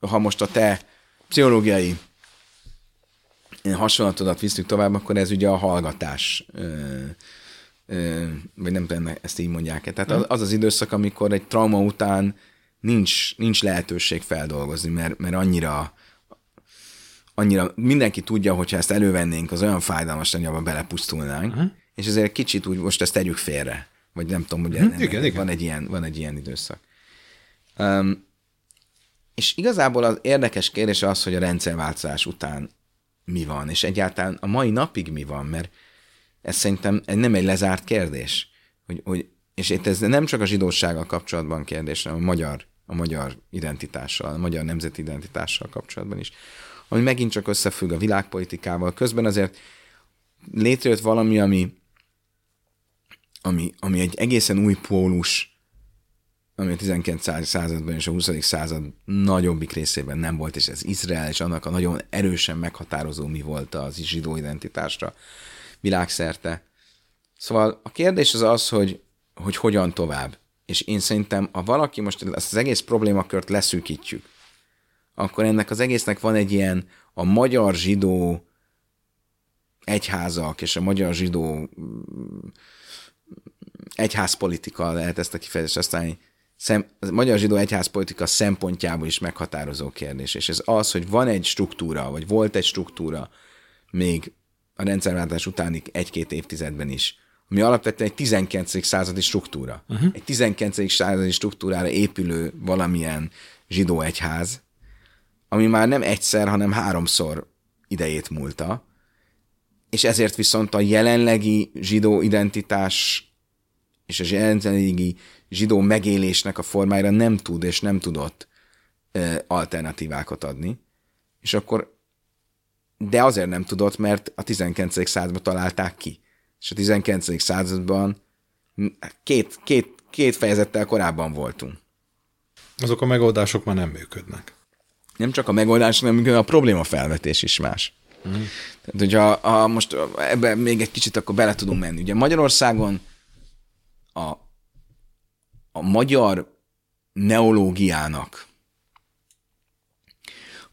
Speaker 1: ha most a te pszichológiai hasonlatodat visztük tovább, akkor ez ugye a hallgatás, vagy nem tudom, ezt így mondják-e. Tehát az, az az időszak, amikor egy trauma után nincs, nincs lehetőség feldolgozni, mert, mert annyira annyira mindenki tudja, hogyha ezt elővennénk, az olyan fájdalmas lenne, abban belepusztulnánk, uh-huh. és ezért kicsit úgy most ezt tegyük félre. Vagy nem tudom, hogy uh-huh. igen, igen. Van, egy ilyen, van egy ilyen időszak. Um, és igazából az érdekes kérdés az, hogy a rendszerváltozás után mi van, és egyáltalán a mai napig mi van, mert ez szerintem nem egy lezárt kérdés. Hogy, hogy, és itt ez nem csak a zsidósággal kapcsolatban kérdés, hanem a magyar, a magyar identitással, a magyar nemzeti identitással kapcsolatban is. Ami megint csak összefügg a világpolitikával. Közben azért létrejött valami, ami, ami, ami egy egészen új pólus ami a 19. században és a 20. század nagyobbik részében nem volt, és ez Izrael, és annak a nagyon erősen meghatározó mi volt az zsidó identitásra világszerte. Szóval a kérdés az az, hogy, hogy hogyan tovább. És én szerintem, ha valaki most ezt az egész problémakört leszűkítjük, akkor ennek az egésznek van egy ilyen a magyar zsidó egyházak és a magyar zsidó mm, egyházpolitika lehet ezt a kifejezést használni, szem, a magyar zsidó egyházpolitika szempontjából is meghatározó kérdés, és ez az, hogy van egy struktúra, vagy volt egy struktúra még a rendszerváltás utáni egy-két évtizedben is, ami alapvetően egy 19. századi struktúra. Uh-huh. Egy 19. századi struktúrára épülő valamilyen zsidó egyház, ami már nem egyszer, hanem háromszor idejét múlta, és ezért viszont a jelenlegi zsidó identitás és a jelenlegi zsidó megélésnek a formájára nem tud és nem tudott alternatívákat adni, és akkor de azért nem tudott, mert a 19. században találták ki. És a 19. században két, két, két fejezettel korábban voltunk.
Speaker 2: Azok a megoldások már nem működnek.
Speaker 1: Nem csak a megoldás, hanem a probléma felvetés is más. Mm. Tehát, hogyha a, most ebben még egy kicsit akkor bele tudunk menni. Ugye Magyarországon a, a magyar neológiának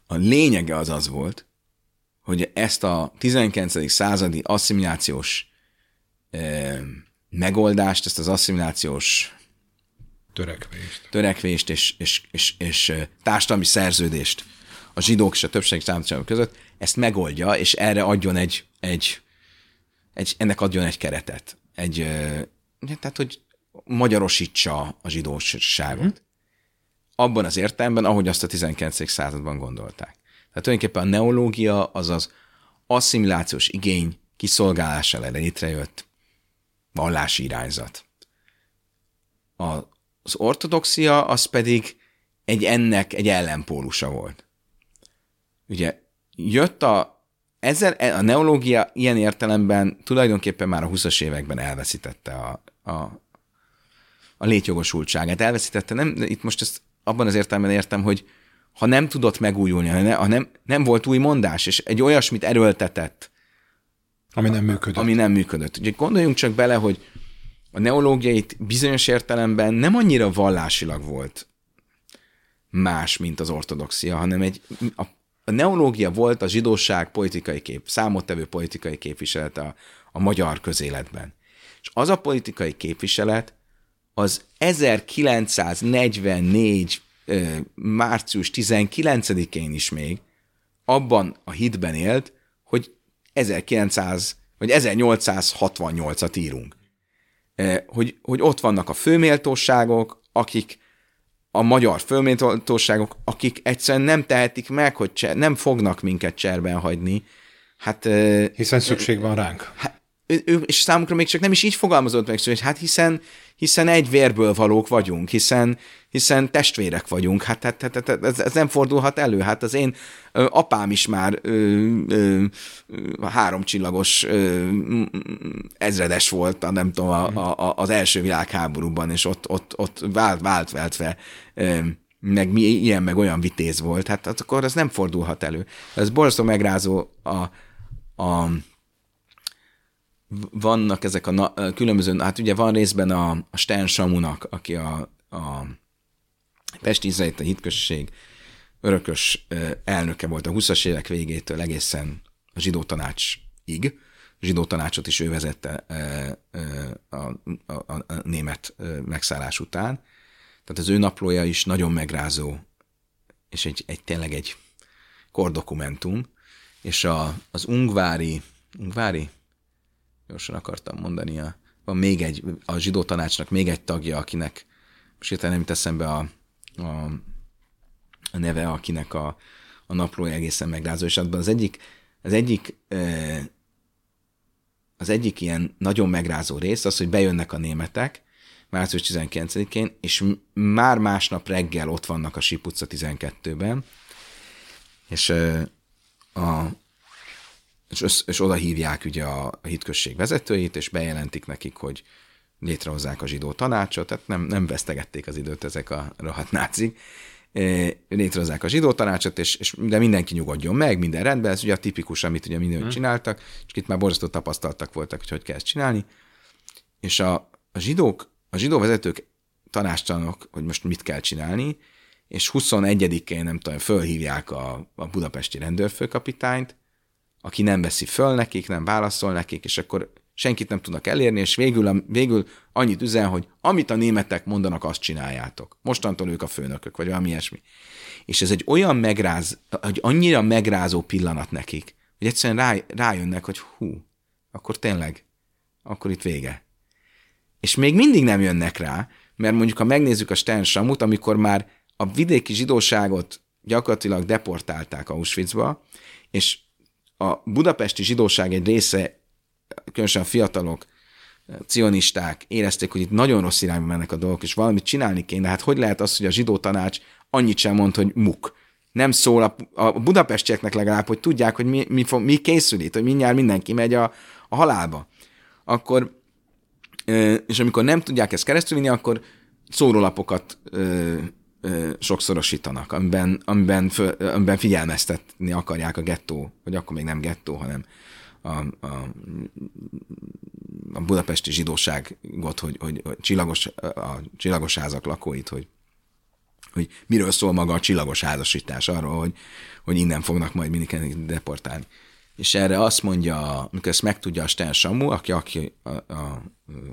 Speaker 1: a lényege az az volt, hogy ezt a 19. századi asszimilációs e, megoldást, ezt az asszimilációs
Speaker 2: törekvést,
Speaker 1: törekvést és, és, és, és társadalmi szerződést a zsidók és a többség számítások között, ezt megoldja, és erre adjon egy, egy, egy ennek adjon egy keretet. Egy, tehát, hogy magyarosítsa a zsidóságot. Mm. Abban az értelemben, ahogy azt a 19. században gondolták. Tehát tulajdonképpen a neológia az az asszimilációs igény kiszolgálására létrejött vallási irányzat. A, az ortodoxia az pedig egy ennek egy ellenpólusa volt. Ugye jött a, ezzel, a neológia ilyen értelemben tulajdonképpen már a 20-as években elveszítette a, a, a létjogosultságát. Elveszítette, nem, itt most ezt abban az értelemben értem, hogy ha nem tudott megújulni, ha, ne, ha nem, nem volt új mondás, és egy olyasmit erőltetett,
Speaker 2: ami nem működött.
Speaker 1: Ami nem működött. Ugye gondoljunk csak bele, hogy a neológiait bizonyos értelemben nem annyira vallásilag volt más, mint az ortodoxia, hanem egy, a, a neológia volt a zsidóság politikai kép, számottevő politikai képviselet a, a magyar közéletben. És az a politikai képviselet az 1944 március 19-én is még abban a hitben élt, hogy 1900 vagy 1868-at írunk. Hogy, hogy ott vannak a főméltóságok, akik a magyar főméltóságok, akik egyszerűen nem tehetik meg, hogy cser, nem fognak minket cserben hagyni. Hát,
Speaker 2: Hiszen szükség van ránk.
Speaker 1: Hát, ő, és számukra még csak nem is így fogalmazott meg, hogy hát hiszen, hiszen egy vérből valók vagyunk, hiszen, hiszen testvérek vagyunk, hát, hát, hát, hát ez, ez nem fordulhat elő. Hát az én ö, apám is már ö, ö, háromcsillagos ö, ezredes volt, a, nem tudom, a, a, az első világháborúban, és ott, ott, ott vált, vált veltve, ö, meg mi, ilyen, meg olyan vitéz volt, hát, hát akkor ez nem fordulhat elő. Ez borzasztó megrázó a, a vannak ezek a na, különböző, hát ugye van részben a, a Stern Samunak, aki a, a Pesti Izraelita hitközség örökös elnöke volt a 20-as évek végétől egészen a zsidó tanácsig. A zsidó tanácsot is ő vezette a, a, a, a német megszállás után. Tehát az ő naplója is nagyon megrázó, és egy, egy tényleg egy kordokumentum, és a, az ungvári, ungvári gyorsan akartam mondani, a, van még egy, a zsidó tanácsnak még egy tagja, akinek most értelem nem teszem be a, a, a neve, akinek a, a naplója egészen megrázó, és abban az egyik, az egyik az egyik ilyen nagyon megrázó rész az, hogy bejönnek a németek március 19-én, és már másnap reggel ott vannak a Sip utca 12-ben, és a, és, össz, és oda hívják ugye a, hitközség vezetőit, és bejelentik nekik, hogy létrehozzák a zsidó tanácsot, tehát nem, nem vesztegették az időt ezek a rohadt nácik, létrehozzák a zsidó tanácsot, és, és de mindenki nyugodjon meg, minden rendben, ez ugye a tipikus, amit ugye mindenki hmm. csináltak, és itt már borzasztó tapasztaltak voltak, hogy hogy kell ezt csinálni, és a, a zsidók, a zsidó vezetők tanácstalanok, hogy most mit kell csinálni, és 21-én, nem tudom, fölhívják a, a budapesti rendőrfőkapitányt, aki nem veszi föl nekik, nem válaszol nekik, és akkor senkit nem tudnak elérni, és végül, végül annyit üzen, hogy amit a németek mondanak, azt csináljátok. Mostantól ők a főnökök, vagy valami ilyesmi. És ez egy olyan megráz, hogy annyira megrázó pillanat nekik, hogy egyszerűen rá, rájönnek, hogy hú, akkor tényleg, akkor itt vége. És még mindig nem jönnek rá, mert mondjuk, ha megnézzük a Stern Samut, amikor már a vidéki zsidóságot gyakorlatilag deportálták Auschwitzba, és a budapesti zsidóság egy része, különösen a fiatalok, cionisták érezték, hogy itt nagyon rossz irányba mennek a dolgok, és valamit csinálni kéne. Hát hogy lehet az, hogy a zsidó tanács annyit sem mond, hogy muk? nem szól a, a budapestieknek legalább, hogy tudják, hogy mi, mi, fog, mi készül itt, hogy mindjárt mindenki megy a, a halálba. Akkor, és amikor nem tudják ezt keresztülvinni, akkor szórólapokat sokszorosítanak, amiben, amiben, amiben figyelmeztetni akarják a gettó, vagy akkor még nem gettó, hanem a, a, a budapesti zsidóságot, hogy, hogy, hogy csillagos, a csillagos házak lakóit, hogy, hogy miről szól maga a csillagos házasítás, arról, hogy, hogy innen fognak majd mindig deportálni. És erre azt mondja, amikor ezt megtudja a Stern Samu, aki, aki a, a,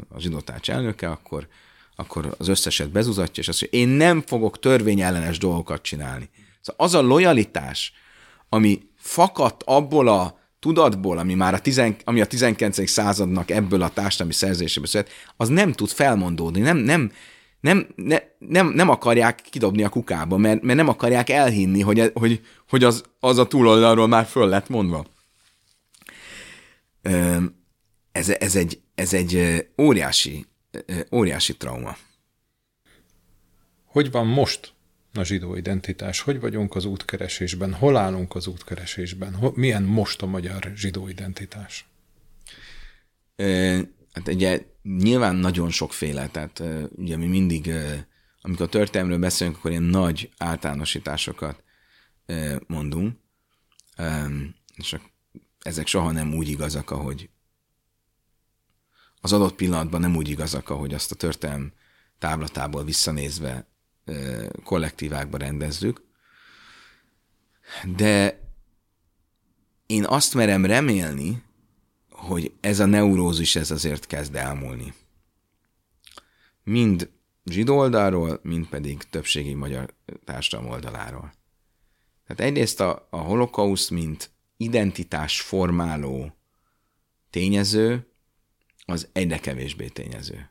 Speaker 1: a zsidótács elnöke, akkor, akkor az összeset bezuzatja, és azt mondja, én nem fogok törvényellenes dolgokat csinálni. Szóval az a lojalitás, ami fakadt abból a tudatból, ami már a, tizen, ami a 19. századnak ebből a társadalmi szerzéséből szület, az nem tud felmondódni, nem, nem, nem, ne, nem, nem akarják kidobni a kukába, mert, mert nem akarják elhinni, hogy, hogy, hogy az, az a túloldalról már föl lett mondva. Ez, ez, egy, ez egy óriási, óriási trauma.
Speaker 2: Hogy van most a zsidó identitás? Hogy vagyunk az útkeresésben? Hol állunk az útkeresésben? Milyen most a magyar zsidó identitás?
Speaker 1: Hát ugye nyilván nagyon sokféle, tehát ugye mi mindig, amikor a történelmről beszélünk, akkor ilyen nagy általánosításokat mondunk, és ezek soha nem úgy igazak, ahogy az adott pillanatban nem úgy igazak, ahogy azt a történelm táblatából visszanézve kollektívákba rendezzük. De én azt merem remélni, hogy ez a neurózis ez azért kezd elmúlni. Mind zsidó oldalról, mind pedig többségi magyar társadalom oldaláról. Tehát egyrészt a, a holokauszt, mint identitás formáló tényező, az egyre kevésbé tényező.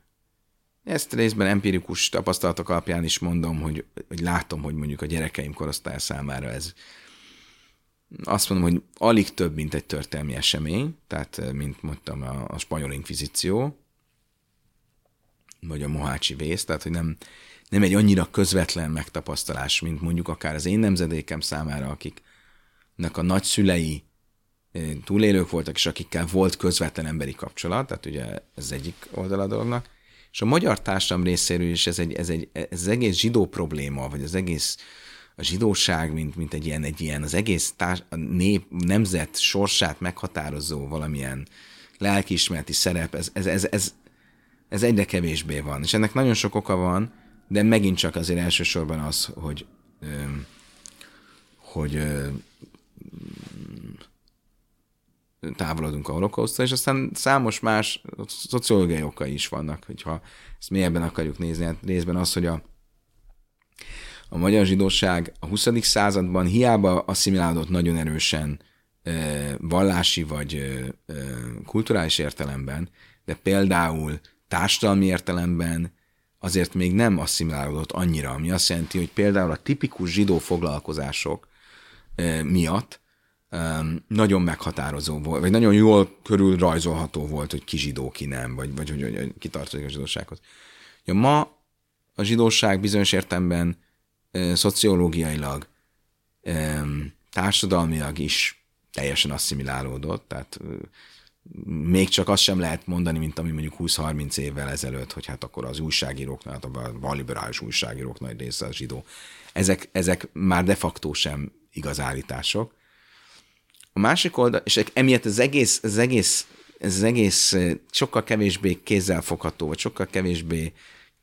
Speaker 1: Ezt részben empirikus tapasztalatok alapján is mondom, hogy, hogy látom, hogy mondjuk a gyerekeim korosztály számára ez azt mondom, hogy alig több, mint egy történelmi esemény, tehát eh, mint mondtam, a, a spanyol inkvizíció, vagy a mohácsi vész, tehát hogy nem, nem egy annyira közvetlen megtapasztalás, mint mondjuk akár az én nemzedékem számára, akiknek a nagyszülei túlélők voltak, és akikkel volt közvetlen emberi kapcsolat, tehát ugye ez egyik oldala dolognak, és a magyar társadalom részéről is ez, egy, ez, egy, ez az egész zsidó probléma, vagy az egész a zsidóság, mint, mint egy ilyen, egy ilyen az egész társ, a nép, nemzet sorsát meghatározó valamilyen lelkiismereti szerep, ez, ez, ez, ez, ez egyre kevésbé van. És ennek nagyon sok oka van, de megint csak azért elsősorban az, hogy, hogy távolodunk a holokausztól, és aztán számos más szociológiai okai is vannak, hogyha ezt mélyebben akarjuk nézni. Hát részben az, hogy a, a magyar zsidóság a 20. században hiába asszimilálódott nagyon erősen e, vallási vagy e, kulturális értelemben, de például társadalmi értelemben azért még nem asszimilálódott annyira, ami azt jelenti, hogy például a tipikus zsidó foglalkozások e, miatt nagyon meghatározó volt, vagy nagyon jól körül rajzolható volt, hogy ki zsidó, ki nem, vagy, vagy hogy, hogy, hogy ki tartozik a zsidósághoz. Ja, ma a zsidóság bizonyos értemben szociológiailag, e, is teljesen asszimilálódott, tehát még csak azt sem lehet mondani, mint ami mondjuk 20-30 évvel ezelőtt, hogy hát akkor az újságíróknál, a liberális újságírók nagy része a zsidó. Ezek, ezek már de facto sem igaz állítások. A másik oldal, és emiatt az egész, az egész, az egész sokkal kevésbé kézzelfogható, vagy sokkal kevésbé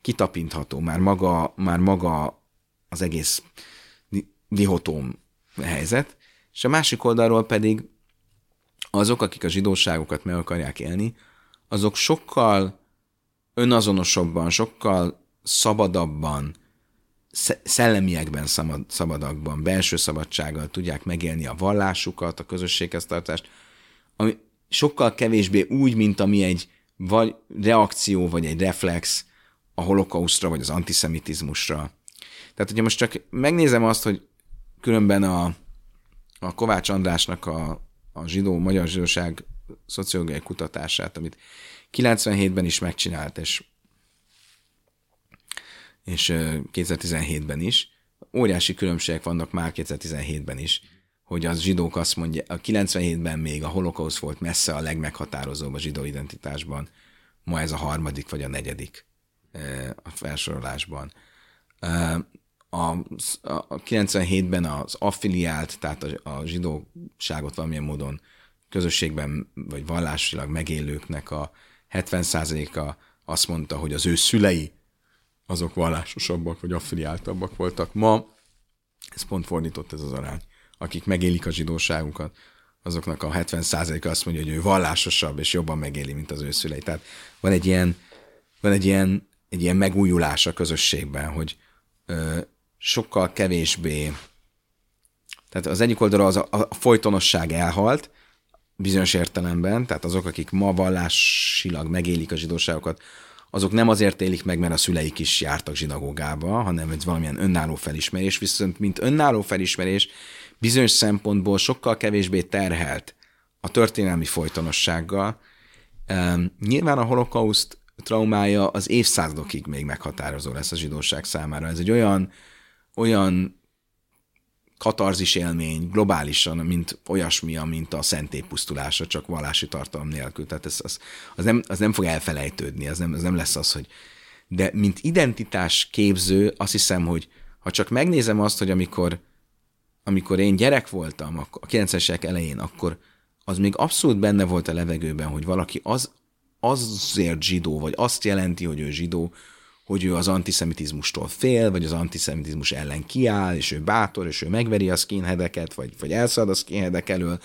Speaker 1: kitapintható, már maga, már maga az egész dihotóm helyzet, és a másik oldalról pedig azok, akik a zsidóságokat meg akarják élni, azok sokkal önazonosabban, sokkal szabadabban, szellemiekben szabadakban, belső szabadsággal tudják megélni a vallásukat, a közösséghez tartást, ami sokkal kevésbé úgy, mint ami egy vagy reakció, vagy egy reflex a holokausztra, vagy az antiszemitizmusra. Tehát, hogyha most csak megnézem azt, hogy különben a, a Kovács Andrásnak a, a zsidó, magyar zsidóság szociológiai kutatását, amit 97-ben is megcsinált, és és 2017-ben is, óriási különbségek vannak már 2017-ben is, hogy az zsidók azt mondja, a 97-ben még a holokausz volt messze a legmeghatározóbb a zsidó identitásban, ma ez a harmadik vagy a negyedik a felsorolásban. A, a 97-ben az affiliált, tehát a, a zsidóságot valamilyen módon közösségben vagy vallásilag megélőknek a 70%-a azt mondta, hogy az ő szülei azok vallásosabbak vagy affiliáltabbak voltak. Ma ez pont fordított ez az arány. Akik megélik a zsidóságukat, azoknak a 70%-a azt mondja, hogy ő vallásosabb és jobban megéli, mint az ő. Tehát van egy ilyen, van egy ilyen, egy ilyen megújulás a közösségben, hogy ö, sokkal kevésbé, tehát az egyik oldalra az a, a folytonosság elhalt, bizonyos értelemben, tehát azok, akik ma vallásilag megélik a zsidóságokat, azok nem azért élik meg, mert a szüleik is jártak zsinagógába, hanem ez valamilyen önálló felismerés, viszont mint önálló felismerés bizonyos szempontból sokkal kevésbé terhelt a történelmi folytonossággal. Nyilván a holokauszt traumája az évszázadokig még meghatározó lesz a zsidóság számára. Ez egy olyan, olyan katarzis élmény globálisan, mint olyasmi, mint a szentély pusztulása, csak vallási tartalom nélkül. Tehát ez, az, az, nem, az nem fog elfelejtődni, az nem, az nem lesz az, hogy... De mint identitás képző, azt hiszem, hogy ha csak megnézem azt, hogy amikor, amikor én gyerek voltam a 90-esek elején, akkor az még abszolút benne volt a levegőben, hogy valaki az, azért zsidó, vagy azt jelenti, hogy ő zsidó, hogy ő az antiszemitizmustól fél, vagy az antiszemitizmus ellen kiáll, és ő bátor, és ő megveri a skinheadeket, vagy, vagy elszad a skinheadek elől,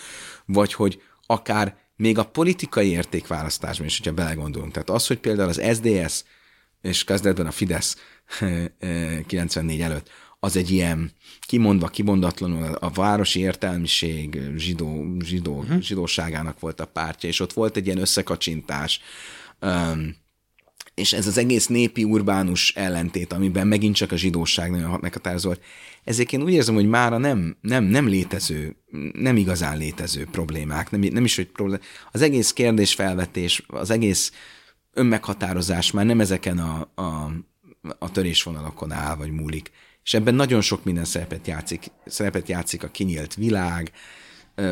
Speaker 1: vagy hogy akár még a politikai értékválasztásban is, hogyha belegondolunk. Tehát az, hogy például az SDS, és kezdetben a Fidesz 94 előtt, az egy ilyen kimondva, kimondatlanul a városi értelmiség zsidó, zsidó, uh-huh. zsidóságának volt a pártja, és ott volt egy ilyen összekacsintás. Um, és ez az egész népi urbánus ellentét, amiben megint csak a zsidóság nagyon meghatározó volt, ezek én úgy érzem, hogy mára nem, nem, nem létező, nem igazán létező problémák, nem, nem is, hogy problémák. Az egész kérdésfelvetés, az egész önmeghatározás már nem ezeken a, a, a törésvonalakon áll, vagy múlik. És ebben nagyon sok minden szerepet játszik. Szerepet játszik a kinyílt világ,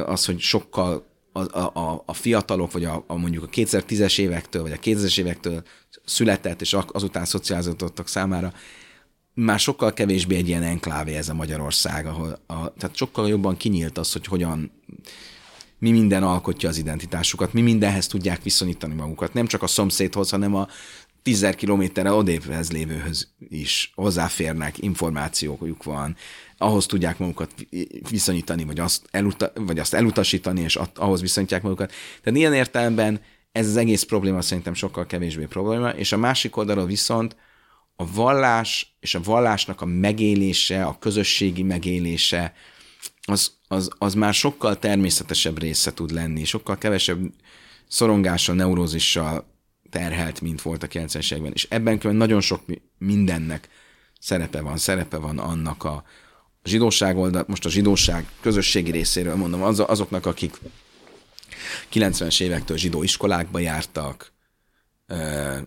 Speaker 1: az, hogy sokkal a, a, a fiatalok, vagy a, a mondjuk a 2010-es évektől, vagy a 2000-es évektől született, és azután szocializálódottak számára már sokkal kevésbé egy ilyen enklávé ez a Magyarország, ahol a, tehát sokkal jobban kinyílt az, hogy hogyan mi minden alkotja az identitásukat, mi mindenhez tudják viszonyítani magukat, nem csak a szomszédhoz, hanem a tízzer kilométerre odéphez lévőhöz is hozzáférnek, információjuk van, ahhoz tudják magukat viszonyítani, vagy azt, eluta, vagy azt elutasítani, és ahhoz viszonyítják magukat. Tehát ilyen értelemben ez az egész probléma szerintem sokkal kevésbé probléma, és a másik oldalról viszont a vallás és a vallásnak a megélése, a közösségi megélése, az, az, az már sokkal természetesebb része tud lenni, sokkal kevesebb szorongással, neurózissal terhelt, mint volt a 90-es években. És ebben külön nagyon sok mindennek szerepe van, szerepe van annak a, a zsidóság oldal, most a zsidóság közösségi részéről mondom, az, azoknak, akik 90-es évektől zsidó iskolákba jártak,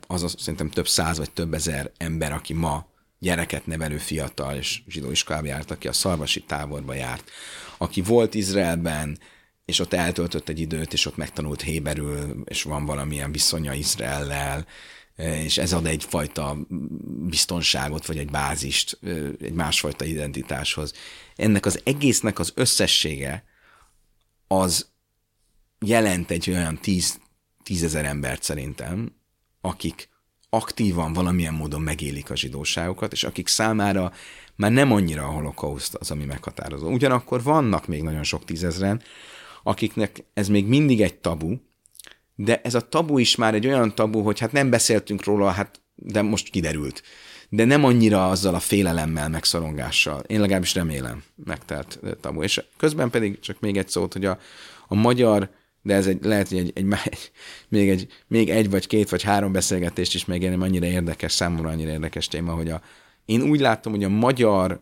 Speaker 1: az, az szerintem több száz vagy több ezer ember, aki ma gyereket nevelő fiatal és zsidó iskolába járt, aki a szarvasi táborba járt, aki volt Izraelben, és ott eltöltött egy időt, és ott megtanult héberül, és van valamilyen viszonya Izraellel, és ez ad egyfajta biztonságot, vagy egy bázist, egy másfajta identitáshoz. Ennek az egésznek az összessége az jelent egy olyan tíz, tízezer embert szerintem, akik aktívan valamilyen módon megélik a zsidóságokat, és akik számára már nem annyira a holokauszt az, ami meghatározó. Ugyanakkor vannak még nagyon sok tízezren, akiknek ez még mindig egy tabu, de ez a tabu is már egy olyan tabu, hogy hát nem beszéltünk róla, hát de most kiderült. De nem annyira azzal a félelemmel, megszorongással. Én legalábbis remélem megtelt tabu. És közben pedig csak még egy szót, hogy a, a magyar, de ez egy, lehet, hogy egy, egy, egy, még, egy, még egy vagy két vagy három beszélgetést is megérnem, annyira érdekes, számomra annyira érdekes téma, hogy a, én úgy látom, hogy a magyar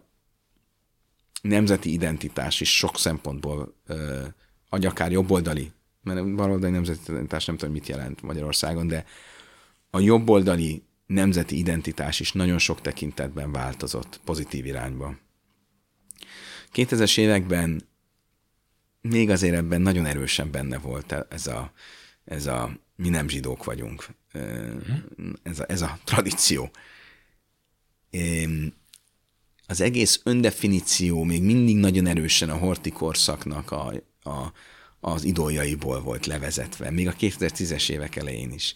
Speaker 1: nemzeti identitás is sok szempontból ö, vagy akár jobboldali, mert baloldali nemzeti identitás nem tudom, mit jelent Magyarországon, de a jobboldali nemzeti identitás is nagyon sok tekintetben változott pozitív irányba. 2000-es években még azért ebben nagyon erősen benne volt ez a, ez a mi nem zsidók vagyunk, ez a, ez a tradíció. Az egész öndefiníció még mindig nagyon erősen a horti korszaknak a, a, az idoljaiból volt levezetve, még a 2010-es évek elején is.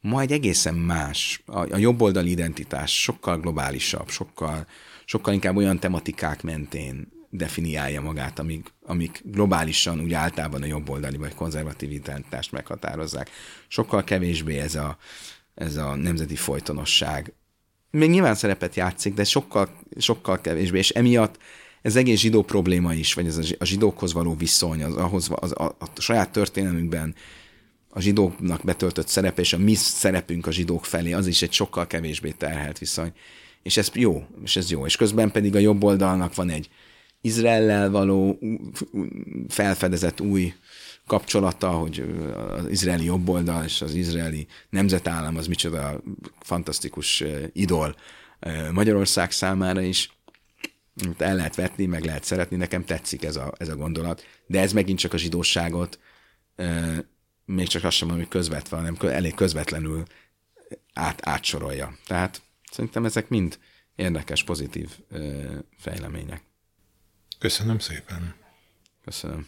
Speaker 1: Ma egy egészen más, a, a jobboldali identitás sokkal globálisabb, sokkal, sokkal inkább olyan tematikák mentén definiálja magát, amik, amik globálisan úgy általában a jobboldali vagy konzervatív identitást meghatározzák. Sokkal kevésbé ez a, ez a nemzeti folytonosság. Még nyilván szerepet játszik, de sokkal, sokkal kevésbé, és emiatt ez egész zsidó probléma is, vagy ez a zsidókhoz való viszony, az, ahhoz, az, a, a saját történelmünkben a zsidóknak betöltött szerepe, és a mi szerepünk a zsidók felé, az is egy sokkal kevésbé terhelt viszony. És ez jó, és ez jó. És közben pedig a jobb oldalnak van egy Izraellel való felfedezett új kapcsolata, hogy az izraeli jobboldal és az izraeli nemzetállam az micsoda fantasztikus idol Magyarország számára is. El lehet vetni, meg lehet szeretni, nekem tetszik ez a, ez a gondolat, de ez megint csak a zsidóságot még csak azt sem mondom, hogy közvetve, hanem elég közvetlenül át, átsorolja. Tehát szerintem ezek mind érdekes, pozitív fejlemények.
Speaker 2: Köszönöm szépen.
Speaker 1: Köszönöm.